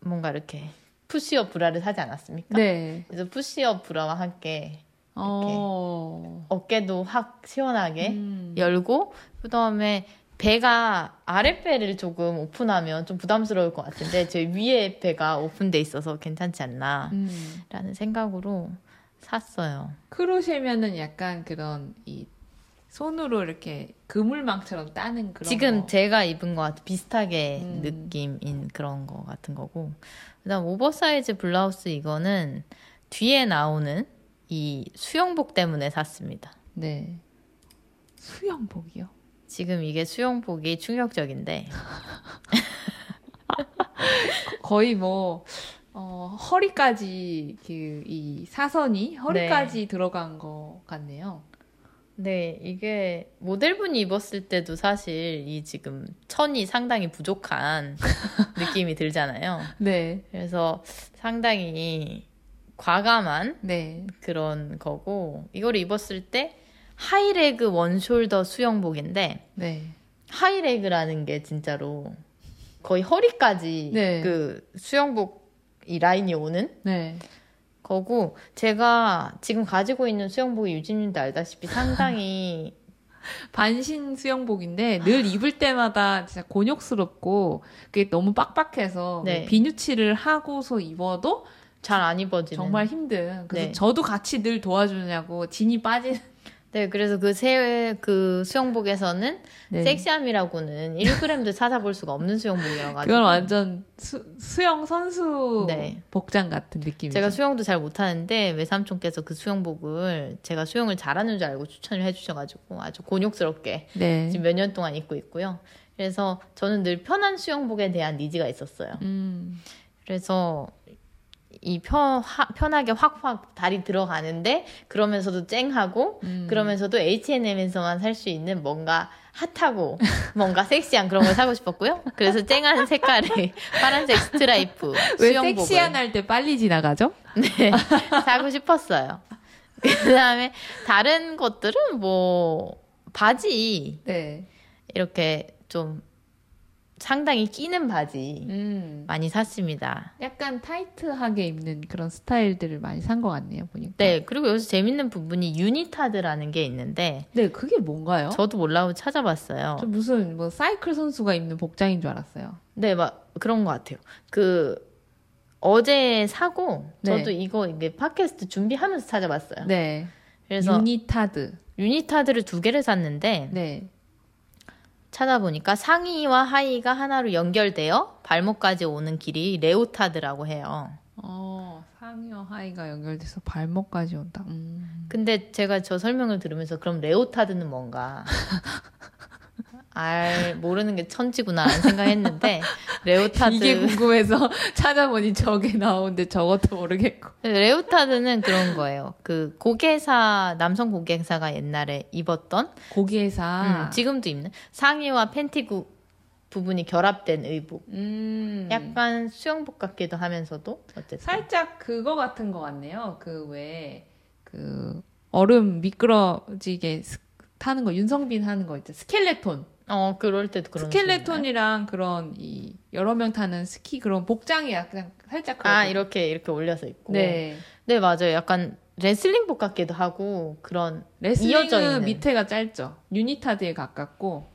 [SPEAKER 2] 뭔가 이렇게 push-up bra를 사지 않았습니까?
[SPEAKER 1] 네.
[SPEAKER 2] 그래서 push-up bra와 함께
[SPEAKER 1] 어.
[SPEAKER 2] 어깨도 확 시원하게
[SPEAKER 1] 음.
[SPEAKER 2] 열고 그다음에 배가 아랫배를 조금 오픈하면 좀 부담스러울 것 같은데 제 위에 배가 오픈돼 있어서 괜찮지 않나라는
[SPEAKER 1] 음.
[SPEAKER 2] 생각으로 샀어요.
[SPEAKER 1] crochet면은 약간 그런 이 손으로 이렇게 그물망처럼 짜는 그런
[SPEAKER 2] 지금
[SPEAKER 1] 거.
[SPEAKER 2] 제가 입은 것 같은 비슷하게
[SPEAKER 1] 음.
[SPEAKER 2] 느낌인 그런 거 같은 거고 그다음 오버사이즈 블라우스 이거는 뒤에 나오는 이 수영복 때문에 샀습니다.
[SPEAKER 1] 네. 수영복이요.
[SPEAKER 2] 지금 이게 수영복이 충격적인데 [LAUGHS]
[SPEAKER 1] 거의 뭐 어, 허리까지 그 이 사선이 허리까지 들어간 것 같네요.
[SPEAKER 2] 네, 이게 모델분이 입었을 때도 사실 이 지금 천이 상당히 부족한 [LAUGHS] 느낌이 들잖아요.
[SPEAKER 1] 네.
[SPEAKER 2] 그래서 상당히 과감한
[SPEAKER 1] 네.
[SPEAKER 2] 그런 거고 이걸 입었을 때 하이레그 원숄더 수영복인데
[SPEAKER 1] 네.
[SPEAKER 2] 하이레그라는 게 진짜로 거의 허리까지
[SPEAKER 1] 네.
[SPEAKER 2] 그 수영복 이 라인이 오는
[SPEAKER 1] 네.
[SPEAKER 2] 거고 제가 지금 가지고 있는 수영복이 유진님도 알다시피 상당히 [LAUGHS]
[SPEAKER 1] 반신 수영복인데 늘 입을 때마다 진짜 곤욕스럽고 그게 너무 빡빡해서
[SPEAKER 2] 네.
[SPEAKER 1] 비누칠을 하고서 입어도
[SPEAKER 2] 잘 안 입어지는
[SPEAKER 1] 정말 힘든. 그래서
[SPEAKER 2] 네.
[SPEAKER 1] 저도 같이 늘 도와주냐고 진이 빠진.
[SPEAKER 2] 네 그래서 그 새 그 수영복에서는
[SPEAKER 1] 네.
[SPEAKER 2] 섹시함이라고는 1g도 찾아볼 수가 없는 수영복이어가지고
[SPEAKER 1] 그건 완전 수, 수영 선수
[SPEAKER 2] 네.
[SPEAKER 1] 복장 같은 느낌이죠.
[SPEAKER 2] 제가 수영도 잘 못하는데 외삼촌께서 그 수영복을 제가 수영을 잘하는 줄 알고 추천을 해주셔가지고 아주 곤욕스럽게
[SPEAKER 1] 네.
[SPEAKER 2] 지금 몇 년 동안 입고 있고요. 그래서 저는 늘 편한 수영복에 대한 니즈가 있었어요.
[SPEAKER 1] 음.
[SPEAKER 2] 그래서 이 편, 하- 편하게 확확 다리 들어가는데 그러면서도 쨍하고
[SPEAKER 1] 음.
[SPEAKER 2] 그러면서도 H&M에서만 살 수 있는 뭔가 핫하고 뭔가 섹시한 그런 걸 사고 싶었고요. 그래서 쨍한 색깔의 [LAUGHS] 파란색 스트라이프
[SPEAKER 1] 왜
[SPEAKER 2] 수영복을
[SPEAKER 1] 섹시한 할 때 빨리 지나가죠?
[SPEAKER 2] 네, 사고 싶었어요. [LAUGHS] 그다음에 다른 것들은 뭐 바지
[SPEAKER 1] 네.
[SPEAKER 2] 이렇게 좀 상당히 끼는 바지
[SPEAKER 1] 음.
[SPEAKER 2] 많이 샀습니다.
[SPEAKER 1] 약간 타이트하게 입는 그런 스타일들을 많이 산 것 같네요, 보니까.
[SPEAKER 2] 네, 그리고 여기서 재밌는 부분이 unitard라는 게 있는데
[SPEAKER 1] 네, 그게 뭔가요?
[SPEAKER 2] 저도 몰라갖고 찾아봤어요.
[SPEAKER 1] 저 무슨 뭐 사이클 선수가 입는 복장인 줄 알았어요.
[SPEAKER 2] 네, 막 그런 것 같아요. 그 어제 사고
[SPEAKER 1] 네.
[SPEAKER 2] 저도 이거 이게 팟캐스트 준비하면서 찾아봤어요.
[SPEAKER 1] 네.
[SPEAKER 2] 그래서 unitard. unitard를 두 개를 샀는데
[SPEAKER 1] 네.
[SPEAKER 2] 찾아보니까 상의와 하의가 하나로 연결되어 발목까지 오는 길이 leotard라고 해요.
[SPEAKER 1] 어, 상의와 하의가 연결돼서 발목까지 온다. 음.
[SPEAKER 2] 근데 제가 저 설명을 들으면서 그럼 leotard는 뭔가 [LAUGHS] 알 모르는 게 천지구나라는 생각했는데 레오타드
[SPEAKER 1] 이게 궁금해서 [LAUGHS] 찾아보니 저게 나오는데 저것도 모르겠고.
[SPEAKER 2] 레오타드는 그런 거예요. 그 고개사 남성 고개사가 옛날에 입었던
[SPEAKER 1] 고기회사.
[SPEAKER 2] 음, 지금도 입는 상의와 팬티 구, 부분이 결합된 의복.
[SPEAKER 1] 음.
[SPEAKER 2] 약간 수영복 같기도 하면서도 어쨌든
[SPEAKER 1] 살짝 그거 같은 거 같네요. 그 왜그 얼음 미끄러지게 스- 타는 거 윤성빈 하는 거 있죠. 스켈레톤.
[SPEAKER 2] 어 그럴 때도 그런
[SPEAKER 1] 스켈레톤이랑 그런 이 여러 명 타는 스키 그런 복장이 약간 살짝
[SPEAKER 2] 아
[SPEAKER 1] 그렇거든요.
[SPEAKER 2] 이렇게 이렇게 올려서 입고
[SPEAKER 1] 네.
[SPEAKER 2] 네 맞아요 약간 레슬링복 같기도 하고 그런 이어져
[SPEAKER 1] 레슬링은
[SPEAKER 2] 있는.
[SPEAKER 1] 밑에가 짧죠. 유니타드에 가깝고.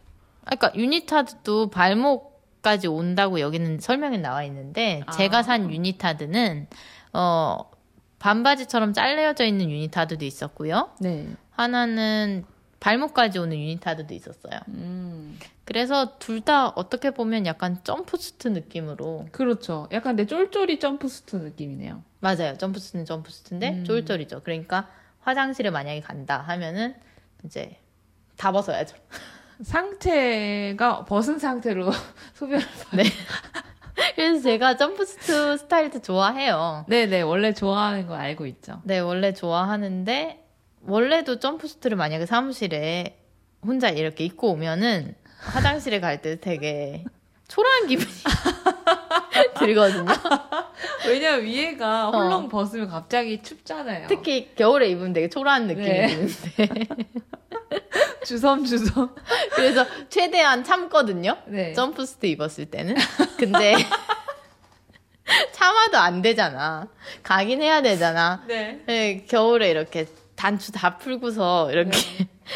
[SPEAKER 2] 아, 그러니까 유니타드도 발목까지 온다고 여기는 설명에 나와 있는데
[SPEAKER 1] 아.
[SPEAKER 2] 제가 산 unitard는 어 반바지처럼 잘려져 있는 unitard도 있었고요
[SPEAKER 1] 네.
[SPEAKER 2] 하나는 발목까지 오는 unitard도 있었어요
[SPEAKER 1] 음.
[SPEAKER 2] 그래서 둘 다 어떻게 보면 약간 점프수트 느낌으로
[SPEAKER 1] 그렇죠. 약간 내 쫄쫄이 점프스트 느낌이네요.
[SPEAKER 2] 맞아요 jumpsuit는 jumpsuit인데
[SPEAKER 1] 음.
[SPEAKER 2] 쫄쫄이죠 그러니까 화장실에 만약에 간다 하면은 이제 다 벗어야죠 [LAUGHS]
[SPEAKER 1] 상체가 벗은 상태로 [LAUGHS] 소변. [LAUGHS]
[SPEAKER 2] 그래서 제가 점프수트 스타일도 좋아해요
[SPEAKER 1] 네네 원래 좋아하는 거 알고 있죠.
[SPEAKER 2] 네, 원래 좋아하는데 원래도 점프수트를 만약에 사무실에 혼자 이렇게 입고 오면은 화장실에 갈 때 되게 초라한 기분이 [LAUGHS] 들거든요. [LAUGHS]
[SPEAKER 1] 왜냐면 위에가
[SPEAKER 2] 어.
[SPEAKER 1] 헐렁 벗으면 갑자기 춥잖아요.
[SPEAKER 2] 특히 겨울에 입으면 되게 초라한 느낌이
[SPEAKER 1] 네.
[SPEAKER 2] 드는데 [LAUGHS]
[SPEAKER 1] 주섬주섬.
[SPEAKER 2] 그래서 최대한 참거든요.
[SPEAKER 1] 네.
[SPEAKER 2] 점프수트 입었을 때는. 근데 참아도 안 되잖아. 가긴 해야 되잖아.
[SPEAKER 1] 네.
[SPEAKER 2] 네, 겨울에 이렇게 단추 다 풀고서 이렇게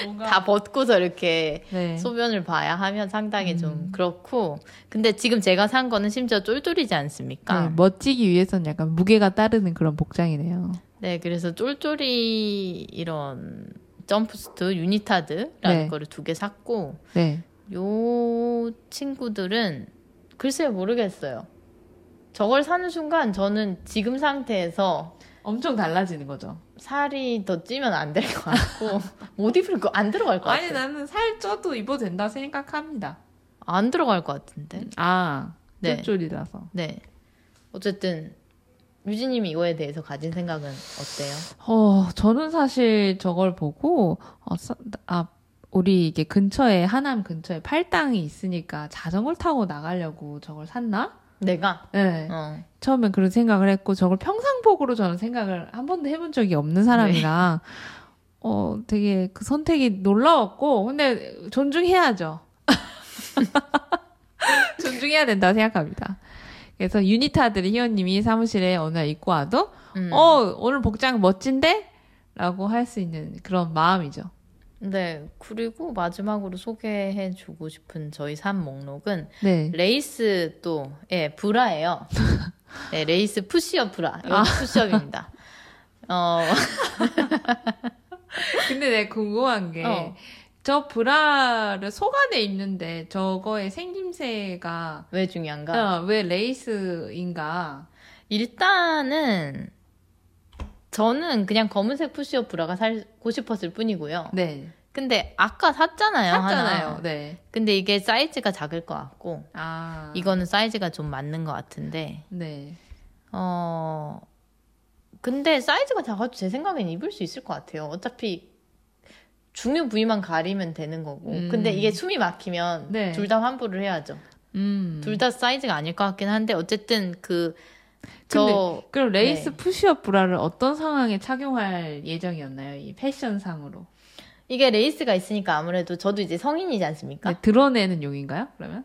[SPEAKER 1] 뭔가 [LAUGHS]
[SPEAKER 2] 다 벗고서 이렇게
[SPEAKER 1] 네.
[SPEAKER 2] 소변을 봐야 하면 상당히
[SPEAKER 1] 음.
[SPEAKER 2] 좀 그렇고 근데 지금 제가 산 거는 심지어 쫄쫄이지 않습니까?
[SPEAKER 1] 네, 멋지기 위해서는 약간 무게가 따르는 그런 복장이네요.
[SPEAKER 2] 네, 그래서 쫄쫄이 이런 점프스트 유니타드라는
[SPEAKER 1] 네.
[SPEAKER 2] 거를 두 개 샀고
[SPEAKER 1] 네.
[SPEAKER 2] 요 친구들은 글쎄요 모르겠어요. 저걸 사는 순간 저는 지금 상태에서
[SPEAKER 1] 엄청 달라지는 거죠.
[SPEAKER 2] 살이 더 찌면 안 될 것 같고 [LAUGHS] 못 입을 거 안 들어갈 것
[SPEAKER 1] 아니
[SPEAKER 2] 같아요.
[SPEAKER 1] 나는 살 쪄도 입어도 된다 생각합니다.
[SPEAKER 2] 안 들어갈 것 같은데.
[SPEAKER 1] 아,
[SPEAKER 2] 네.
[SPEAKER 1] 쫄쫄이라서.
[SPEAKER 2] 네. 어쨌든 유진님이 이거에 대해서 가진 생각은 어때요?
[SPEAKER 1] 어, 저는 사실 저걸 보고 어, 서- 아, 우리 이게 근처에 하남 근처에 팔당이 있으니까 자전거를 타고 나가려고 저걸 샀나?
[SPEAKER 2] 내가
[SPEAKER 1] 네.
[SPEAKER 2] 어.
[SPEAKER 1] 처음엔 그런 생각을 했고 저걸 평상복으로 저는 생각을 한 번도 해본 적이 없는 사람이라 어, 되게 그 선택이 놀라웠고, 근데 존중해야죠. [LAUGHS] 존중해야 된다고 생각합니다. 그래서 unitard를 희원님이 사무실에 어느 날 입고 와도,
[SPEAKER 2] 음.
[SPEAKER 1] 어, 오늘 복장 멋진데? 라고 할 수 있는 그런 마음이죠.
[SPEAKER 2] 네. 그리고 마지막으로 소개해주고 싶은 저희 산 목록은
[SPEAKER 1] 네.
[SPEAKER 2] 레이스 또, 예, bra예요. [LAUGHS] 네, 레이스 push-up bra.
[SPEAKER 1] 아.
[SPEAKER 2] push-up입니다. [LAUGHS] 어, [LAUGHS]
[SPEAKER 1] 근데 내가 궁금한 게,
[SPEAKER 2] 어.
[SPEAKER 1] 저 bra를 속 안에 입는데 저거의 생김새가
[SPEAKER 2] 왜 중요한가?
[SPEAKER 1] 어, 왜 레이스인가?
[SPEAKER 2] 일단은, 저는 그냥 검은색 푸시업 브라가 살고 싶었을 뿐이고요.
[SPEAKER 1] 네.
[SPEAKER 2] 근데 아까 샀잖아요.
[SPEAKER 1] 샀잖아요.
[SPEAKER 2] 하나.
[SPEAKER 1] 네.
[SPEAKER 2] 근데 이게 사이즈가 작을 것 같고,
[SPEAKER 1] 아.
[SPEAKER 2] 이거는 사이즈가 좀 맞는 것 같은데,
[SPEAKER 1] 네.
[SPEAKER 2] 어, 근데 사이즈가 작아도 제 생각엔 입을 수 있을 것 같아요. 어차피 중요 부위만 가리면 되는 거고.
[SPEAKER 1] 음.
[SPEAKER 2] 근데 이게 숨이 막히면
[SPEAKER 1] 네.
[SPEAKER 2] 둘다 환불을 해야죠.
[SPEAKER 1] 음.
[SPEAKER 2] 둘다 사이즈가 아닐 것 같긴 한데, 어쨌든 그, 저,
[SPEAKER 1] 그럼 레이스
[SPEAKER 2] 네.
[SPEAKER 1] push-up bra를 어떤 상황에 착용할 예정이었나요? 이 패션상으로.
[SPEAKER 2] 이게 레이스가 있으니까 아무래도 저도 이제 성인이지 않습니까?
[SPEAKER 1] 네, 드러내는 용인가요? 그러면?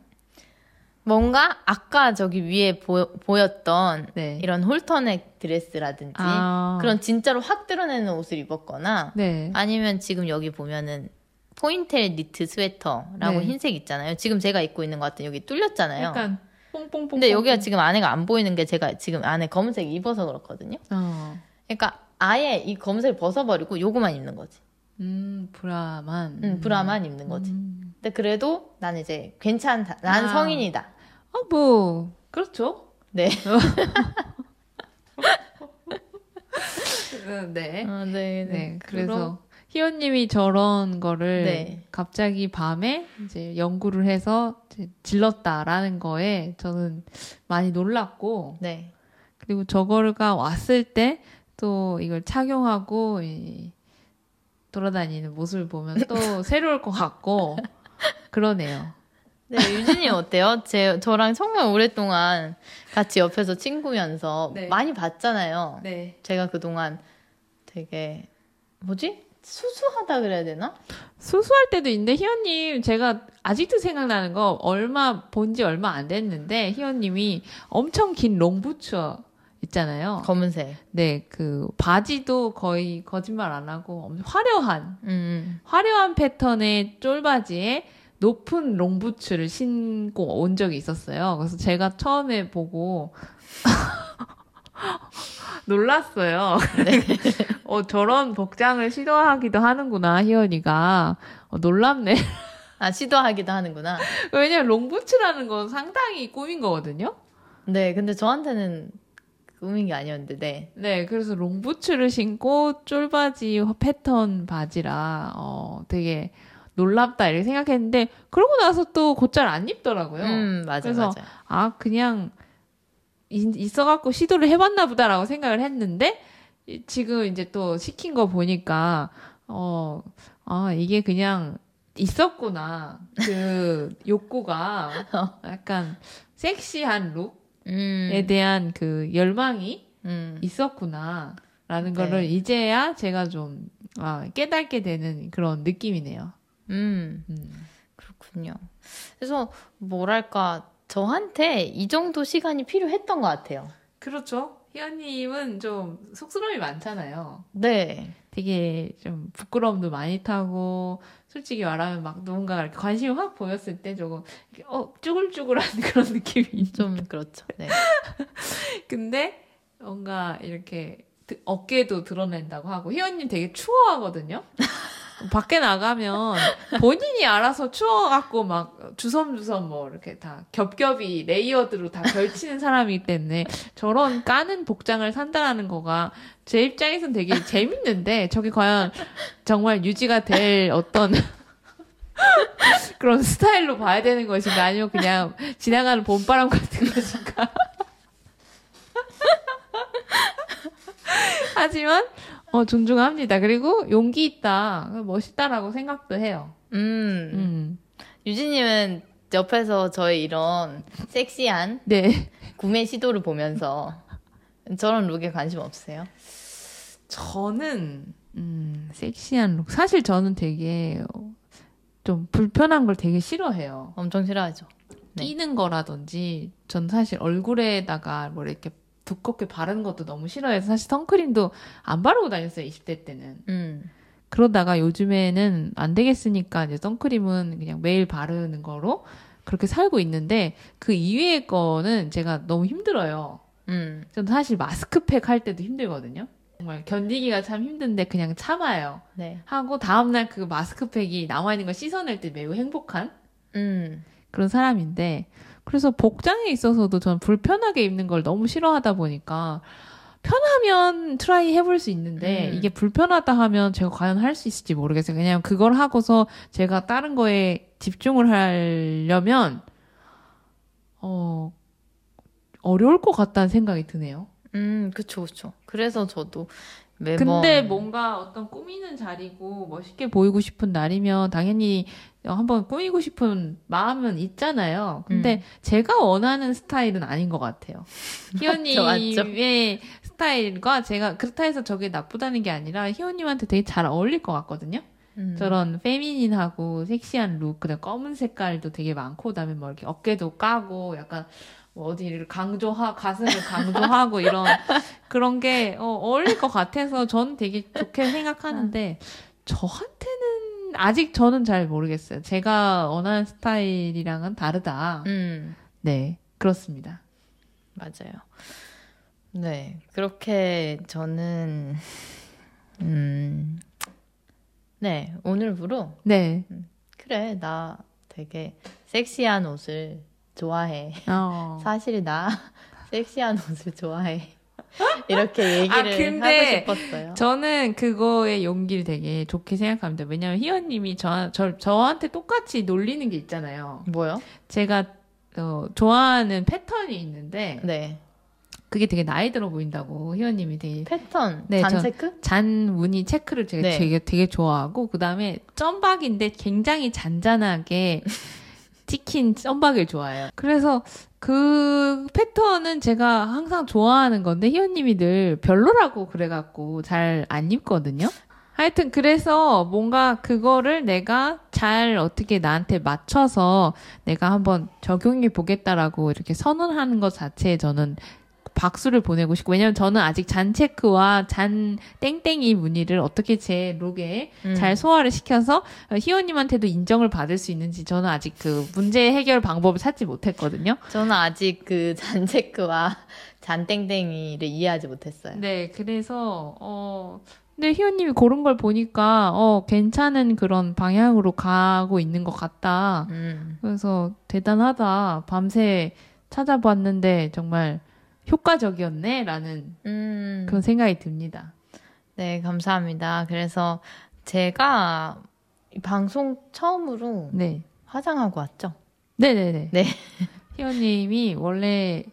[SPEAKER 2] 뭔가 아까 저기 위에 보, 보였던
[SPEAKER 1] 네.
[SPEAKER 2] 이런 halter neck 드레스라든지
[SPEAKER 1] 아.
[SPEAKER 2] 그런 진짜로 확 드러내는 옷을 입었거나
[SPEAKER 1] 네.
[SPEAKER 2] 아니면 지금 여기 보면은 pointelle 니트 스웨터라고
[SPEAKER 1] 네.
[SPEAKER 2] 흰색 있잖아요. 지금 제가 입고 있는 것 같은 여기 뚫렸잖아요.
[SPEAKER 1] 약간 뽕뽕뽕.
[SPEAKER 2] 근데 여기가 지금 안에가 안 보이는 게 제가 지금 안에 검은색 입어서 그렇거든요.
[SPEAKER 1] 어.
[SPEAKER 2] 그러니까 아예 이 검은색을 벗어버리고 요거만 입는 거지.
[SPEAKER 1] 음, bra만.
[SPEAKER 2] 응, bra만 입는 거지.
[SPEAKER 1] 음.
[SPEAKER 2] 근데 그래도 난 이제 괜찮다. 난
[SPEAKER 1] 아.
[SPEAKER 2] 성인이다.
[SPEAKER 1] 어, 뭐, 그렇죠.
[SPEAKER 2] 네.
[SPEAKER 1] 음, [LAUGHS] 네.
[SPEAKER 2] 어, 네,
[SPEAKER 1] 네, 그래서 희원님이 저런 거를
[SPEAKER 2] 네.
[SPEAKER 1] 갑자기 밤에 이제 연구를 해서 이제 질렀다라는 거에 저는 많이 놀랐고
[SPEAKER 2] 네.
[SPEAKER 1] 그리고 저거가 왔을 때 또 이걸 착용하고 이 돌아다니는 모습을 보면 또 [LAUGHS] 새로울 것 같고 그러네요.
[SPEAKER 2] 네, 유진이 어때요? 제, 저랑 정말 오랫동안 같이 옆에서 친구면서
[SPEAKER 1] 네.
[SPEAKER 2] 많이 봤잖아요.
[SPEAKER 1] 네.
[SPEAKER 2] 제가 그동안 되게, 뭐지? 수수하다 그래야 되나?
[SPEAKER 1] 수수할 때도 있는데 희원님 제가 아직도 생각나는 거 얼마 본 지 얼마 안 됐는데 희원님이 엄청 긴 롱부츠 있잖아요.
[SPEAKER 2] 검은색.
[SPEAKER 1] 네, 그 바지도 거의 거짓말 안 하고 엄청 화려한
[SPEAKER 2] 음,
[SPEAKER 1] 화려한 패턴의 쫄바지에 높은 롱부츠를 신고 온 적이 있었어요. 그래서 제가 처음에 보고 [LAUGHS] 놀랐어요. [LAUGHS] 어, 저런 복장을 시도하기도 하는구나, 희연이가. 어, 놀랍네.
[SPEAKER 2] 아, 시도하기도 하는구나.
[SPEAKER 1] 왜냐면 롱부츠라는 건 상당히 꾸민 거거든요.
[SPEAKER 2] 네, 근데 저한테는 꾸민 게 아니었는데, 네.
[SPEAKER 1] 네, 그래서 롱부츠를 신고 쫄바지 패턴 바지라 어, 되게 놀랍다 이렇게 생각했는데 그러고 나서 또 곧잘 안 입더라고요.
[SPEAKER 2] 음, 맞아,
[SPEAKER 1] 그래서
[SPEAKER 2] 맞아.
[SPEAKER 1] 아 그냥 이- 있어갖고 시도를 해봤나 보다라고 생각을 했는데 이- 지금 이제 또 시킨 거 보니까 어, 아 이게 그냥 있었구나 그 [LAUGHS] 욕구가 약간 섹시한 룩에
[SPEAKER 2] 음,
[SPEAKER 1] 대한 그 열망이
[SPEAKER 2] 음.
[SPEAKER 1] 있었구나 라는
[SPEAKER 2] 네.
[SPEAKER 1] 거를 이제야 제가 좀 아, 깨닫게 되는 그런 느낌이네요.
[SPEAKER 2] 음,
[SPEAKER 1] 음.
[SPEAKER 2] 그렇군요. 그래서, 뭐랄까, 저한테 이 정도 시간이 필요했던 것 같아요.
[SPEAKER 1] 그렇죠. 희연님은 좀 쑥스러움이 많잖아요.
[SPEAKER 2] 네.
[SPEAKER 1] 되게 좀 부끄러움도 많이 타고 솔직히 말하면 막 누군가가 이렇게 관심이 확 보였을 때 조금 어 쭈글쭈글한 [LAUGHS] 그런 느낌이.
[SPEAKER 2] 좀 그렇죠. 네. [LAUGHS]
[SPEAKER 1] 근데 뭔가 이렇게 드- 어깨도 드러낸다고 하고 희연님 되게 추워하거든요. 밖에 나가면 본인이 알아서 추워갖고 막 주섬주섬 뭐 이렇게 다 겹겹이 layered로 다 걸치는 사람이기 때문에 저런 까는 복장을 산다라는 거가 제 입장에선 되게 재밌는데 저게 과연 정말 유지가 될 어떤 [LAUGHS] 그런 스타일로 봐야 되는 것인가 아니면 그냥 지나가는 봄바람 같은 것인가. [LAUGHS] 하지만 어, 존중합니다. 그리고 용기 있다, 멋있다라고 생각도 해요.
[SPEAKER 2] 음.
[SPEAKER 1] 음,
[SPEAKER 2] 유진님은 옆에서 저의 이런 섹시한
[SPEAKER 1] 네.
[SPEAKER 2] 구매 시도를 보면서 저런 룩에 관심 없으세요?
[SPEAKER 1] 저는 음, 섹시한 룩. 사실 저는 되게 어, 좀 불편한 걸 되게 싫어해요.
[SPEAKER 2] 엄청 싫어하죠. 네.
[SPEAKER 1] 끼는 거라든지 전 사실 얼굴에다가 뭐 이렇게 두껍게 바르는 것도 너무 싫어해서 사실 선크림도 안 바르고 다녔어요 20대 때는
[SPEAKER 2] 음.
[SPEAKER 1] 그러다가 요즘에는 안 되겠으니까 이제 선크림은 그냥 매일 바르는 거로 그렇게 살고 있는데 그 이외의 거는 제가 너무 힘들어요
[SPEAKER 2] 음.
[SPEAKER 1] 전 사실 마스크팩 할 때도 힘들거든요 정말 견디기가 참 힘든데 그냥 참아요
[SPEAKER 2] 네.
[SPEAKER 1] 하고 다음날 그 마스크팩이 남아있는 걸 씻어낼 때 매우 행복한
[SPEAKER 2] 음.
[SPEAKER 1] 그런 사람인데 그래서 복장에 있어서도 전 불편하게 입는 걸 너무 싫어하다 보니까 편하면 try 해볼 수 있는데
[SPEAKER 2] 음.
[SPEAKER 1] 이게 불편하다 하면 제가 과연 할 수 있을지 모르겠어요. 그냥 그걸 하고서 제가 다른 거에 집중을 하려면 어 어려울 것 같다는 생각이 드네요.
[SPEAKER 2] 음, 그쵸, 그쵸. 그래서 저도 매번.
[SPEAKER 1] 근데 뭔가 어떤 꾸미는 자리고 멋있게 보이고 싶은 날이면 당연히 한번 꾸미고 싶은 마음은 있잖아요. 근데
[SPEAKER 2] 음.
[SPEAKER 1] 제가 원하는 스타일은 아닌 것 같아요. [LAUGHS] 희원님의 스타일과 제가 그렇다 해서 저게 나쁘다는 게 아니라 희원님한테 되게 잘 어울릴 것 같거든요.
[SPEAKER 2] 음.
[SPEAKER 1] 저런 페미닌하고 섹시한 룩, 그다음 검은 색깔도 되게 많고, 그다음에 뭐 이렇게 어깨도 까고, 약간 뭐 어디를 강조하, 가슴을 [LAUGHS] 강조하고 이런 그런 게 어, 어울릴 것 같아서 저는 되게 좋게 생각하는데 저한테는 아직 저는 잘 모르겠어요. 제가 원하는 스타일이랑은 다르다.
[SPEAKER 2] 음,
[SPEAKER 1] 네, 그렇습니다.
[SPEAKER 2] 맞아요. 네. 그렇게 저는, 음, 네. 오늘부로,
[SPEAKER 1] 네.
[SPEAKER 2] 그래, 나 되게 섹시한 옷을 좋아해.
[SPEAKER 1] 어. [LAUGHS]
[SPEAKER 2] 사실 나 [LAUGHS] 섹시한 옷을 좋아해. 이렇게 얘기를
[SPEAKER 1] 아, 근데
[SPEAKER 2] 하고 싶었어요.
[SPEAKER 1] 저는 그거의 용기를 되게 좋게 생각합니다. 왜냐면 희원님이 저, 저, 저한테 똑같이 놀리는 게 있잖아요.
[SPEAKER 2] 뭐요?
[SPEAKER 1] 제가 어, 좋아하는 패턴이 있는데
[SPEAKER 2] 네.
[SPEAKER 1] 그게 되게 나이 들어 보인다고 희원님이 되게
[SPEAKER 2] 패턴,
[SPEAKER 1] 네, 전-
[SPEAKER 2] 단체크?
[SPEAKER 1] 잔 무늬 체크를 제가
[SPEAKER 2] 네.
[SPEAKER 1] 되게 되게 좋아하고 그 다음에 점박인데 굉장히 잔잔하게 [LAUGHS] 찍힌 점박을 좋아해요. 그래서 그 패턴은 제가 항상 좋아하는 건데 희원님이 늘 별로라고 그래갖고 잘 안 입거든요. 하여튼 그래서 뭔가 그거를 내가 잘 어떻게 나한테 맞춰서 내가 한번 적용해 보겠다라고 이렇게 선언하는 것 자체에 저는 박수를 보내고 싶고 왜냐면 저는 아직 잔 체크와 잔 땡땡이 무늬를 어떻게 제 룩에
[SPEAKER 2] 음.
[SPEAKER 1] 잘 소화를 시켜서 어, 희원님한테도 인정을 받을 수 있는지 저는 아직 그 문제 해결 방법을 찾지 못했거든요.
[SPEAKER 2] 저는 아직 그 잔 체크와 [LAUGHS] 잔 땡땡이를 이해하지 못했어요.
[SPEAKER 1] 네, 그래서 어 근데 희원님이 고른 걸 보니까 어 괜찮은 그런 방향으로 가고 있는 것 같다.
[SPEAKER 2] 음.
[SPEAKER 1] 그래서 대단하다. 밤새 찾아봤는데 정말 효과적이었네라는
[SPEAKER 2] 음.
[SPEAKER 1] 그런 생각이 듭니다.
[SPEAKER 2] 네, 감사합니다. 그래서 제가 이 방송 처음으로
[SPEAKER 1] 네,
[SPEAKER 2] 화장하고 왔죠.
[SPEAKER 1] 네, 네, 네.
[SPEAKER 2] 네.
[SPEAKER 1] 희원님이 원래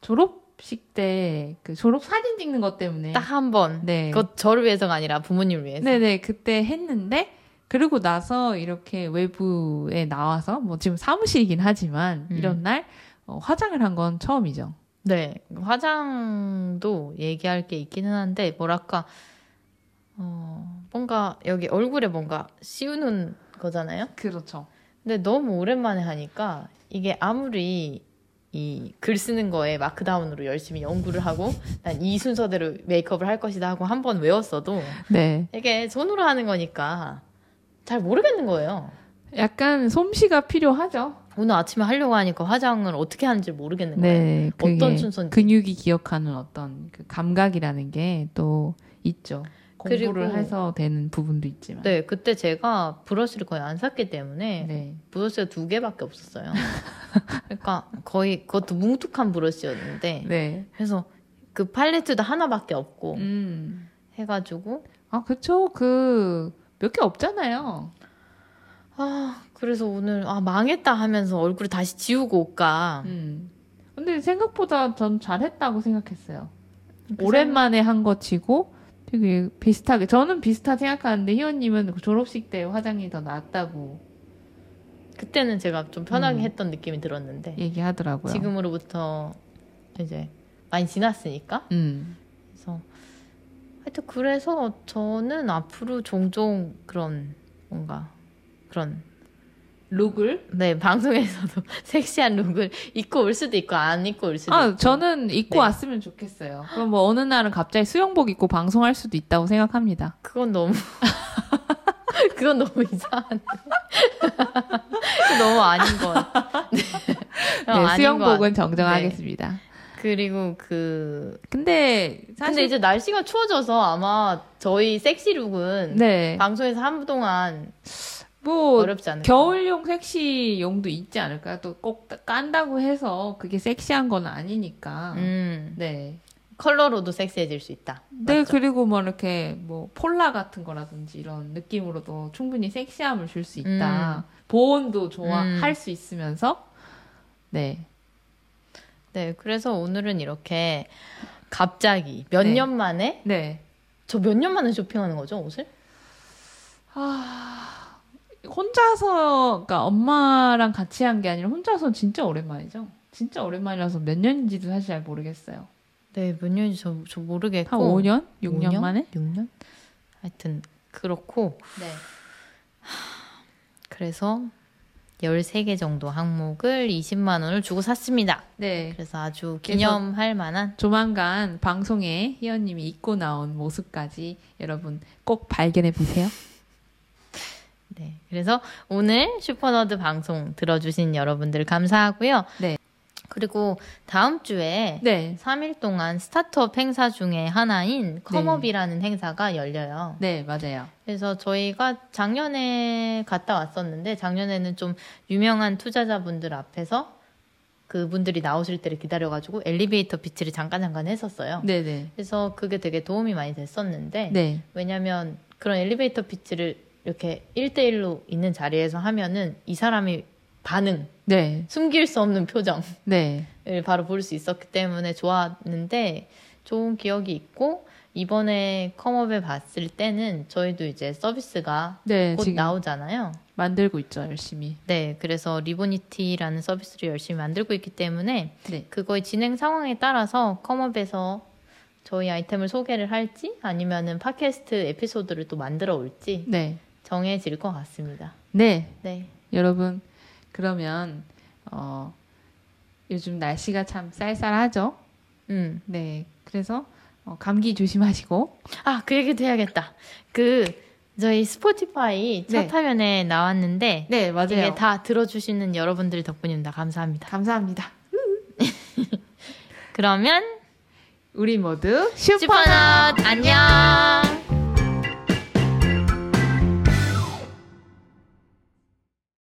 [SPEAKER 1] 졸업식 때 그 졸업 사진 찍는 것 때문에
[SPEAKER 2] 딱 한 번.
[SPEAKER 1] 네,
[SPEAKER 2] 그것 저를 위해서가 아니라 부모님을 위해서.
[SPEAKER 1] 네, 네, 그때 했는데 그리고 나서 이렇게 외부에 나와서 뭐 지금 사무실이긴 하지만
[SPEAKER 2] 음.
[SPEAKER 1] 이런 날 어, 화장을 한 건 처음이죠.
[SPEAKER 2] 네, 화장도 얘기할 게 있기는 한데 뭐랄까 어, 뭔가 여기 얼굴에 뭔가 씌우는 거잖아요.
[SPEAKER 1] 그렇죠.
[SPEAKER 2] 근데 너무 오랜만에 하니까 이게 아무리 이 글 쓰는 거에 마크다운으로 열심히 연구를 하고 난 이 순서대로 메이크업을 할 것이다 하고 한 번 외웠어도
[SPEAKER 1] 네,
[SPEAKER 2] 이게 손으로 하는 거니까 잘 모르겠는 거예요.
[SPEAKER 1] 약간 솜씨가 필요하죠.
[SPEAKER 2] 오늘 아침에 하려고 하니까 화장을 어떻게 하는지 모르겠는 거예요.
[SPEAKER 1] 네,
[SPEAKER 2] 어떤
[SPEAKER 1] 그게
[SPEAKER 2] 순서인지.
[SPEAKER 1] 근육이 기억하는 어떤 그 감각이라는 게 또 있죠. 공부를
[SPEAKER 2] 그리고-
[SPEAKER 1] 해서 되는 부분도 있지만.
[SPEAKER 2] 네, 그때 제가 브러쉬를 거의 안 샀기 때문에
[SPEAKER 1] 네.
[SPEAKER 2] 브러쉬가 두 개밖에 없었어요. [LAUGHS] 그러니까 거의 그것도 뭉툭한 브러쉬였는데
[SPEAKER 1] 네.
[SPEAKER 2] 그래서 그 팔레트도 하나밖에 없고
[SPEAKER 1] 음.
[SPEAKER 2] 해가지고
[SPEAKER 1] 아, 그쵸. 그, 몇 개 없잖아요.
[SPEAKER 2] 아 그래서 오늘 아 망했다 하면서 얼굴을 다시 지우고 올까.
[SPEAKER 1] 음. 근데 생각보다 전 잘했다고 생각했어요.
[SPEAKER 2] 그
[SPEAKER 1] 오랜만에 한거 치고 되게 비슷하게. 저는 비슷하게 생각하는데 희원님은 그 졸업식 때 화장이 더 낫다고
[SPEAKER 2] 그때는 제가 좀 편하게
[SPEAKER 1] 음.
[SPEAKER 2] 했던 느낌이 들었는데
[SPEAKER 1] 얘기하더라고요.
[SPEAKER 2] 지금으로부터 이제 많이 지났으니까
[SPEAKER 1] 음.
[SPEAKER 2] 그래서 하여튼 그래서 저는 앞으로 종종 그런 뭔가 그런
[SPEAKER 1] look을
[SPEAKER 2] 네 [LAUGHS] 방송에서도 섹시한 look을 입고 올 수도 있고 안 입고 올 수도
[SPEAKER 1] 아
[SPEAKER 2] 있고
[SPEAKER 1] 저는 입고
[SPEAKER 2] 네.
[SPEAKER 1] 왔으면 좋겠어요. 그럼 뭐 어느 날은 갑자기 수영복 입고 방송할 수도 있다고 생각합니다.
[SPEAKER 2] 그건 너무 [LAUGHS] 그건 너무 이상한데 [LAUGHS] 그건 너무 아닌 것 같아. 네,
[SPEAKER 1] 네,
[SPEAKER 2] 것
[SPEAKER 1] 수영복은. 정정하겠습니다.
[SPEAKER 2] 네. 그리고 그
[SPEAKER 1] 근데 사실
[SPEAKER 2] 근데 이제 날씨가 추워져서 아마 저희 섹시룩은
[SPEAKER 1] 네.
[SPEAKER 2] 방송에서 한동안
[SPEAKER 1] 뭐
[SPEAKER 2] 어렵지 않을까.
[SPEAKER 1] 겨울용 섹시용도 있지 않을까요? 또꼭 깐다고 해서 그게 섹시한 건 아니니까.
[SPEAKER 2] 음,
[SPEAKER 1] 네.
[SPEAKER 2] 컬러로도 섹시해질 수 있다.
[SPEAKER 1] 네,
[SPEAKER 2] 맞죠?
[SPEAKER 1] 그리고 뭐 이렇게 뭐 폴라 같은 거라든지 이런 느낌으로도 충분히 섹시함을 줄 수 있다. 보온도 좋아할
[SPEAKER 2] 음.
[SPEAKER 1] 수 있으면서 네.
[SPEAKER 2] 네, 그래서 오늘은 이렇게 갑자기 몇
[SPEAKER 1] 네.
[SPEAKER 2] 년 만에
[SPEAKER 1] 네.
[SPEAKER 2] 저 몇 년 만에 쇼핑하는 거죠 옷을?
[SPEAKER 1] 아, 혼자서 그러니까 엄마랑 같이 한 게 아니라 혼자서 진짜 오랜만이죠. 진짜 오랜만이라서 몇 년인지도 사실 잘 모르겠어요.
[SPEAKER 2] 네, 몇 년인지 저, 저 모르겠고
[SPEAKER 1] 한 5년? 6년
[SPEAKER 2] 5년?
[SPEAKER 1] 만에?
[SPEAKER 2] 6년? 하여튼 그렇고
[SPEAKER 1] 네.
[SPEAKER 2] 그래서 13개 정도 항목을 20만 원을 주고 샀습니다.
[SPEAKER 1] 네.
[SPEAKER 2] 그래서 아주 기념할 만한
[SPEAKER 1] 조만간 방송에 희연 님이 입고 나온 모습까지 여러분 꼭 발견해 보세요.
[SPEAKER 2] 네. 그래서 오늘 Super Nerd 방송 들어주신 여러분들 감사하고요.
[SPEAKER 1] 네.
[SPEAKER 2] 그리고 다음 주에
[SPEAKER 1] 네.
[SPEAKER 2] 3일 동안 스타트업 행사 중에 하나인 COMEUP이라는 행사가 열려요.
[SPEAKER 1] 네, 맞아요.
[SPEAKER 2] 그래서 저희가 작년에 갔다 왔었는데 작년에는 좀 유명한 투자자분들 앞에서 그분들이 나오실 때를 기다려가지고 elevator pitch를 잠깐 잠깐 했었어요.
[SPEAKER 1] 네, 네.
[SPEAKER 2] 그래서 그게 되게 도움이 많이 됐었는데
[SPEAKER 1] 네.
[SPEAKER 2] 왜냐면 그런 elevator pitch를 이렇게 1대1로 있는 자리에서 하면은 이 사람이 반응,
[SPEAKER 1] 네.
[SPEAKER 2] 숨길 수 없는 표정을
[SPEAKER 1] 네.
[SPEAKER 2] 바로 볼 수 있었기 때문에 좋았는데 좋은 기억이 있고 이번에 컴업에 봤을 때는 저희도 이제 서비스가
[SPEAKER 1] 네,
[SPEAKER 2] 곧 나오잖아요.
[SPEAKER 1] 만들고 있죠, 열심히.
[SPEAKER 2] 네, 그래서 리보니티라는 서비스를 열심히 만들고 있기 때문에
[SPEAKER 1] 네.
[SPEAKER 2] 그거의 진행 상황에 따라서 컴업에서 저희 아이템을 소개를 할지 아니면은 팟캐스트 에피소드를 또 만들어 올지
[SPEAKER 1] 네.
[SPEAKER 2] 정해질 것 같습니다.
[SPEAKER 1] 네.
[SPEAKER 2] 네.
[SPEAKER 1] 여러분, 그러면 어 요즘 날씨가 참 쌀쌀하죠?
[SPEAKER 2] 음.
[SPEAKER 1] 네. 그래서 어, 감기 조심하시고
[SPEAKER 2] 아, 그 얘기도 해야겠다. 그 저희 스포티파이
[SPEAKER 1] 네.
[SPEAKER 2] 첫 화면에 나왔는데
[SPEAKER 1] 네, 맞아요.
[SPEAKER 2] 이게 다 들어주시는 여러분들 덕분입니다. 감사합니다.
[SPEAKER 1] 감사합니다. [LAUGHS]
[SPEAKER 2] 그러면
[SPEAKER 1] 우리 모두 슈퍼
[SPEAKER 2] 슈퍼넛 안녕.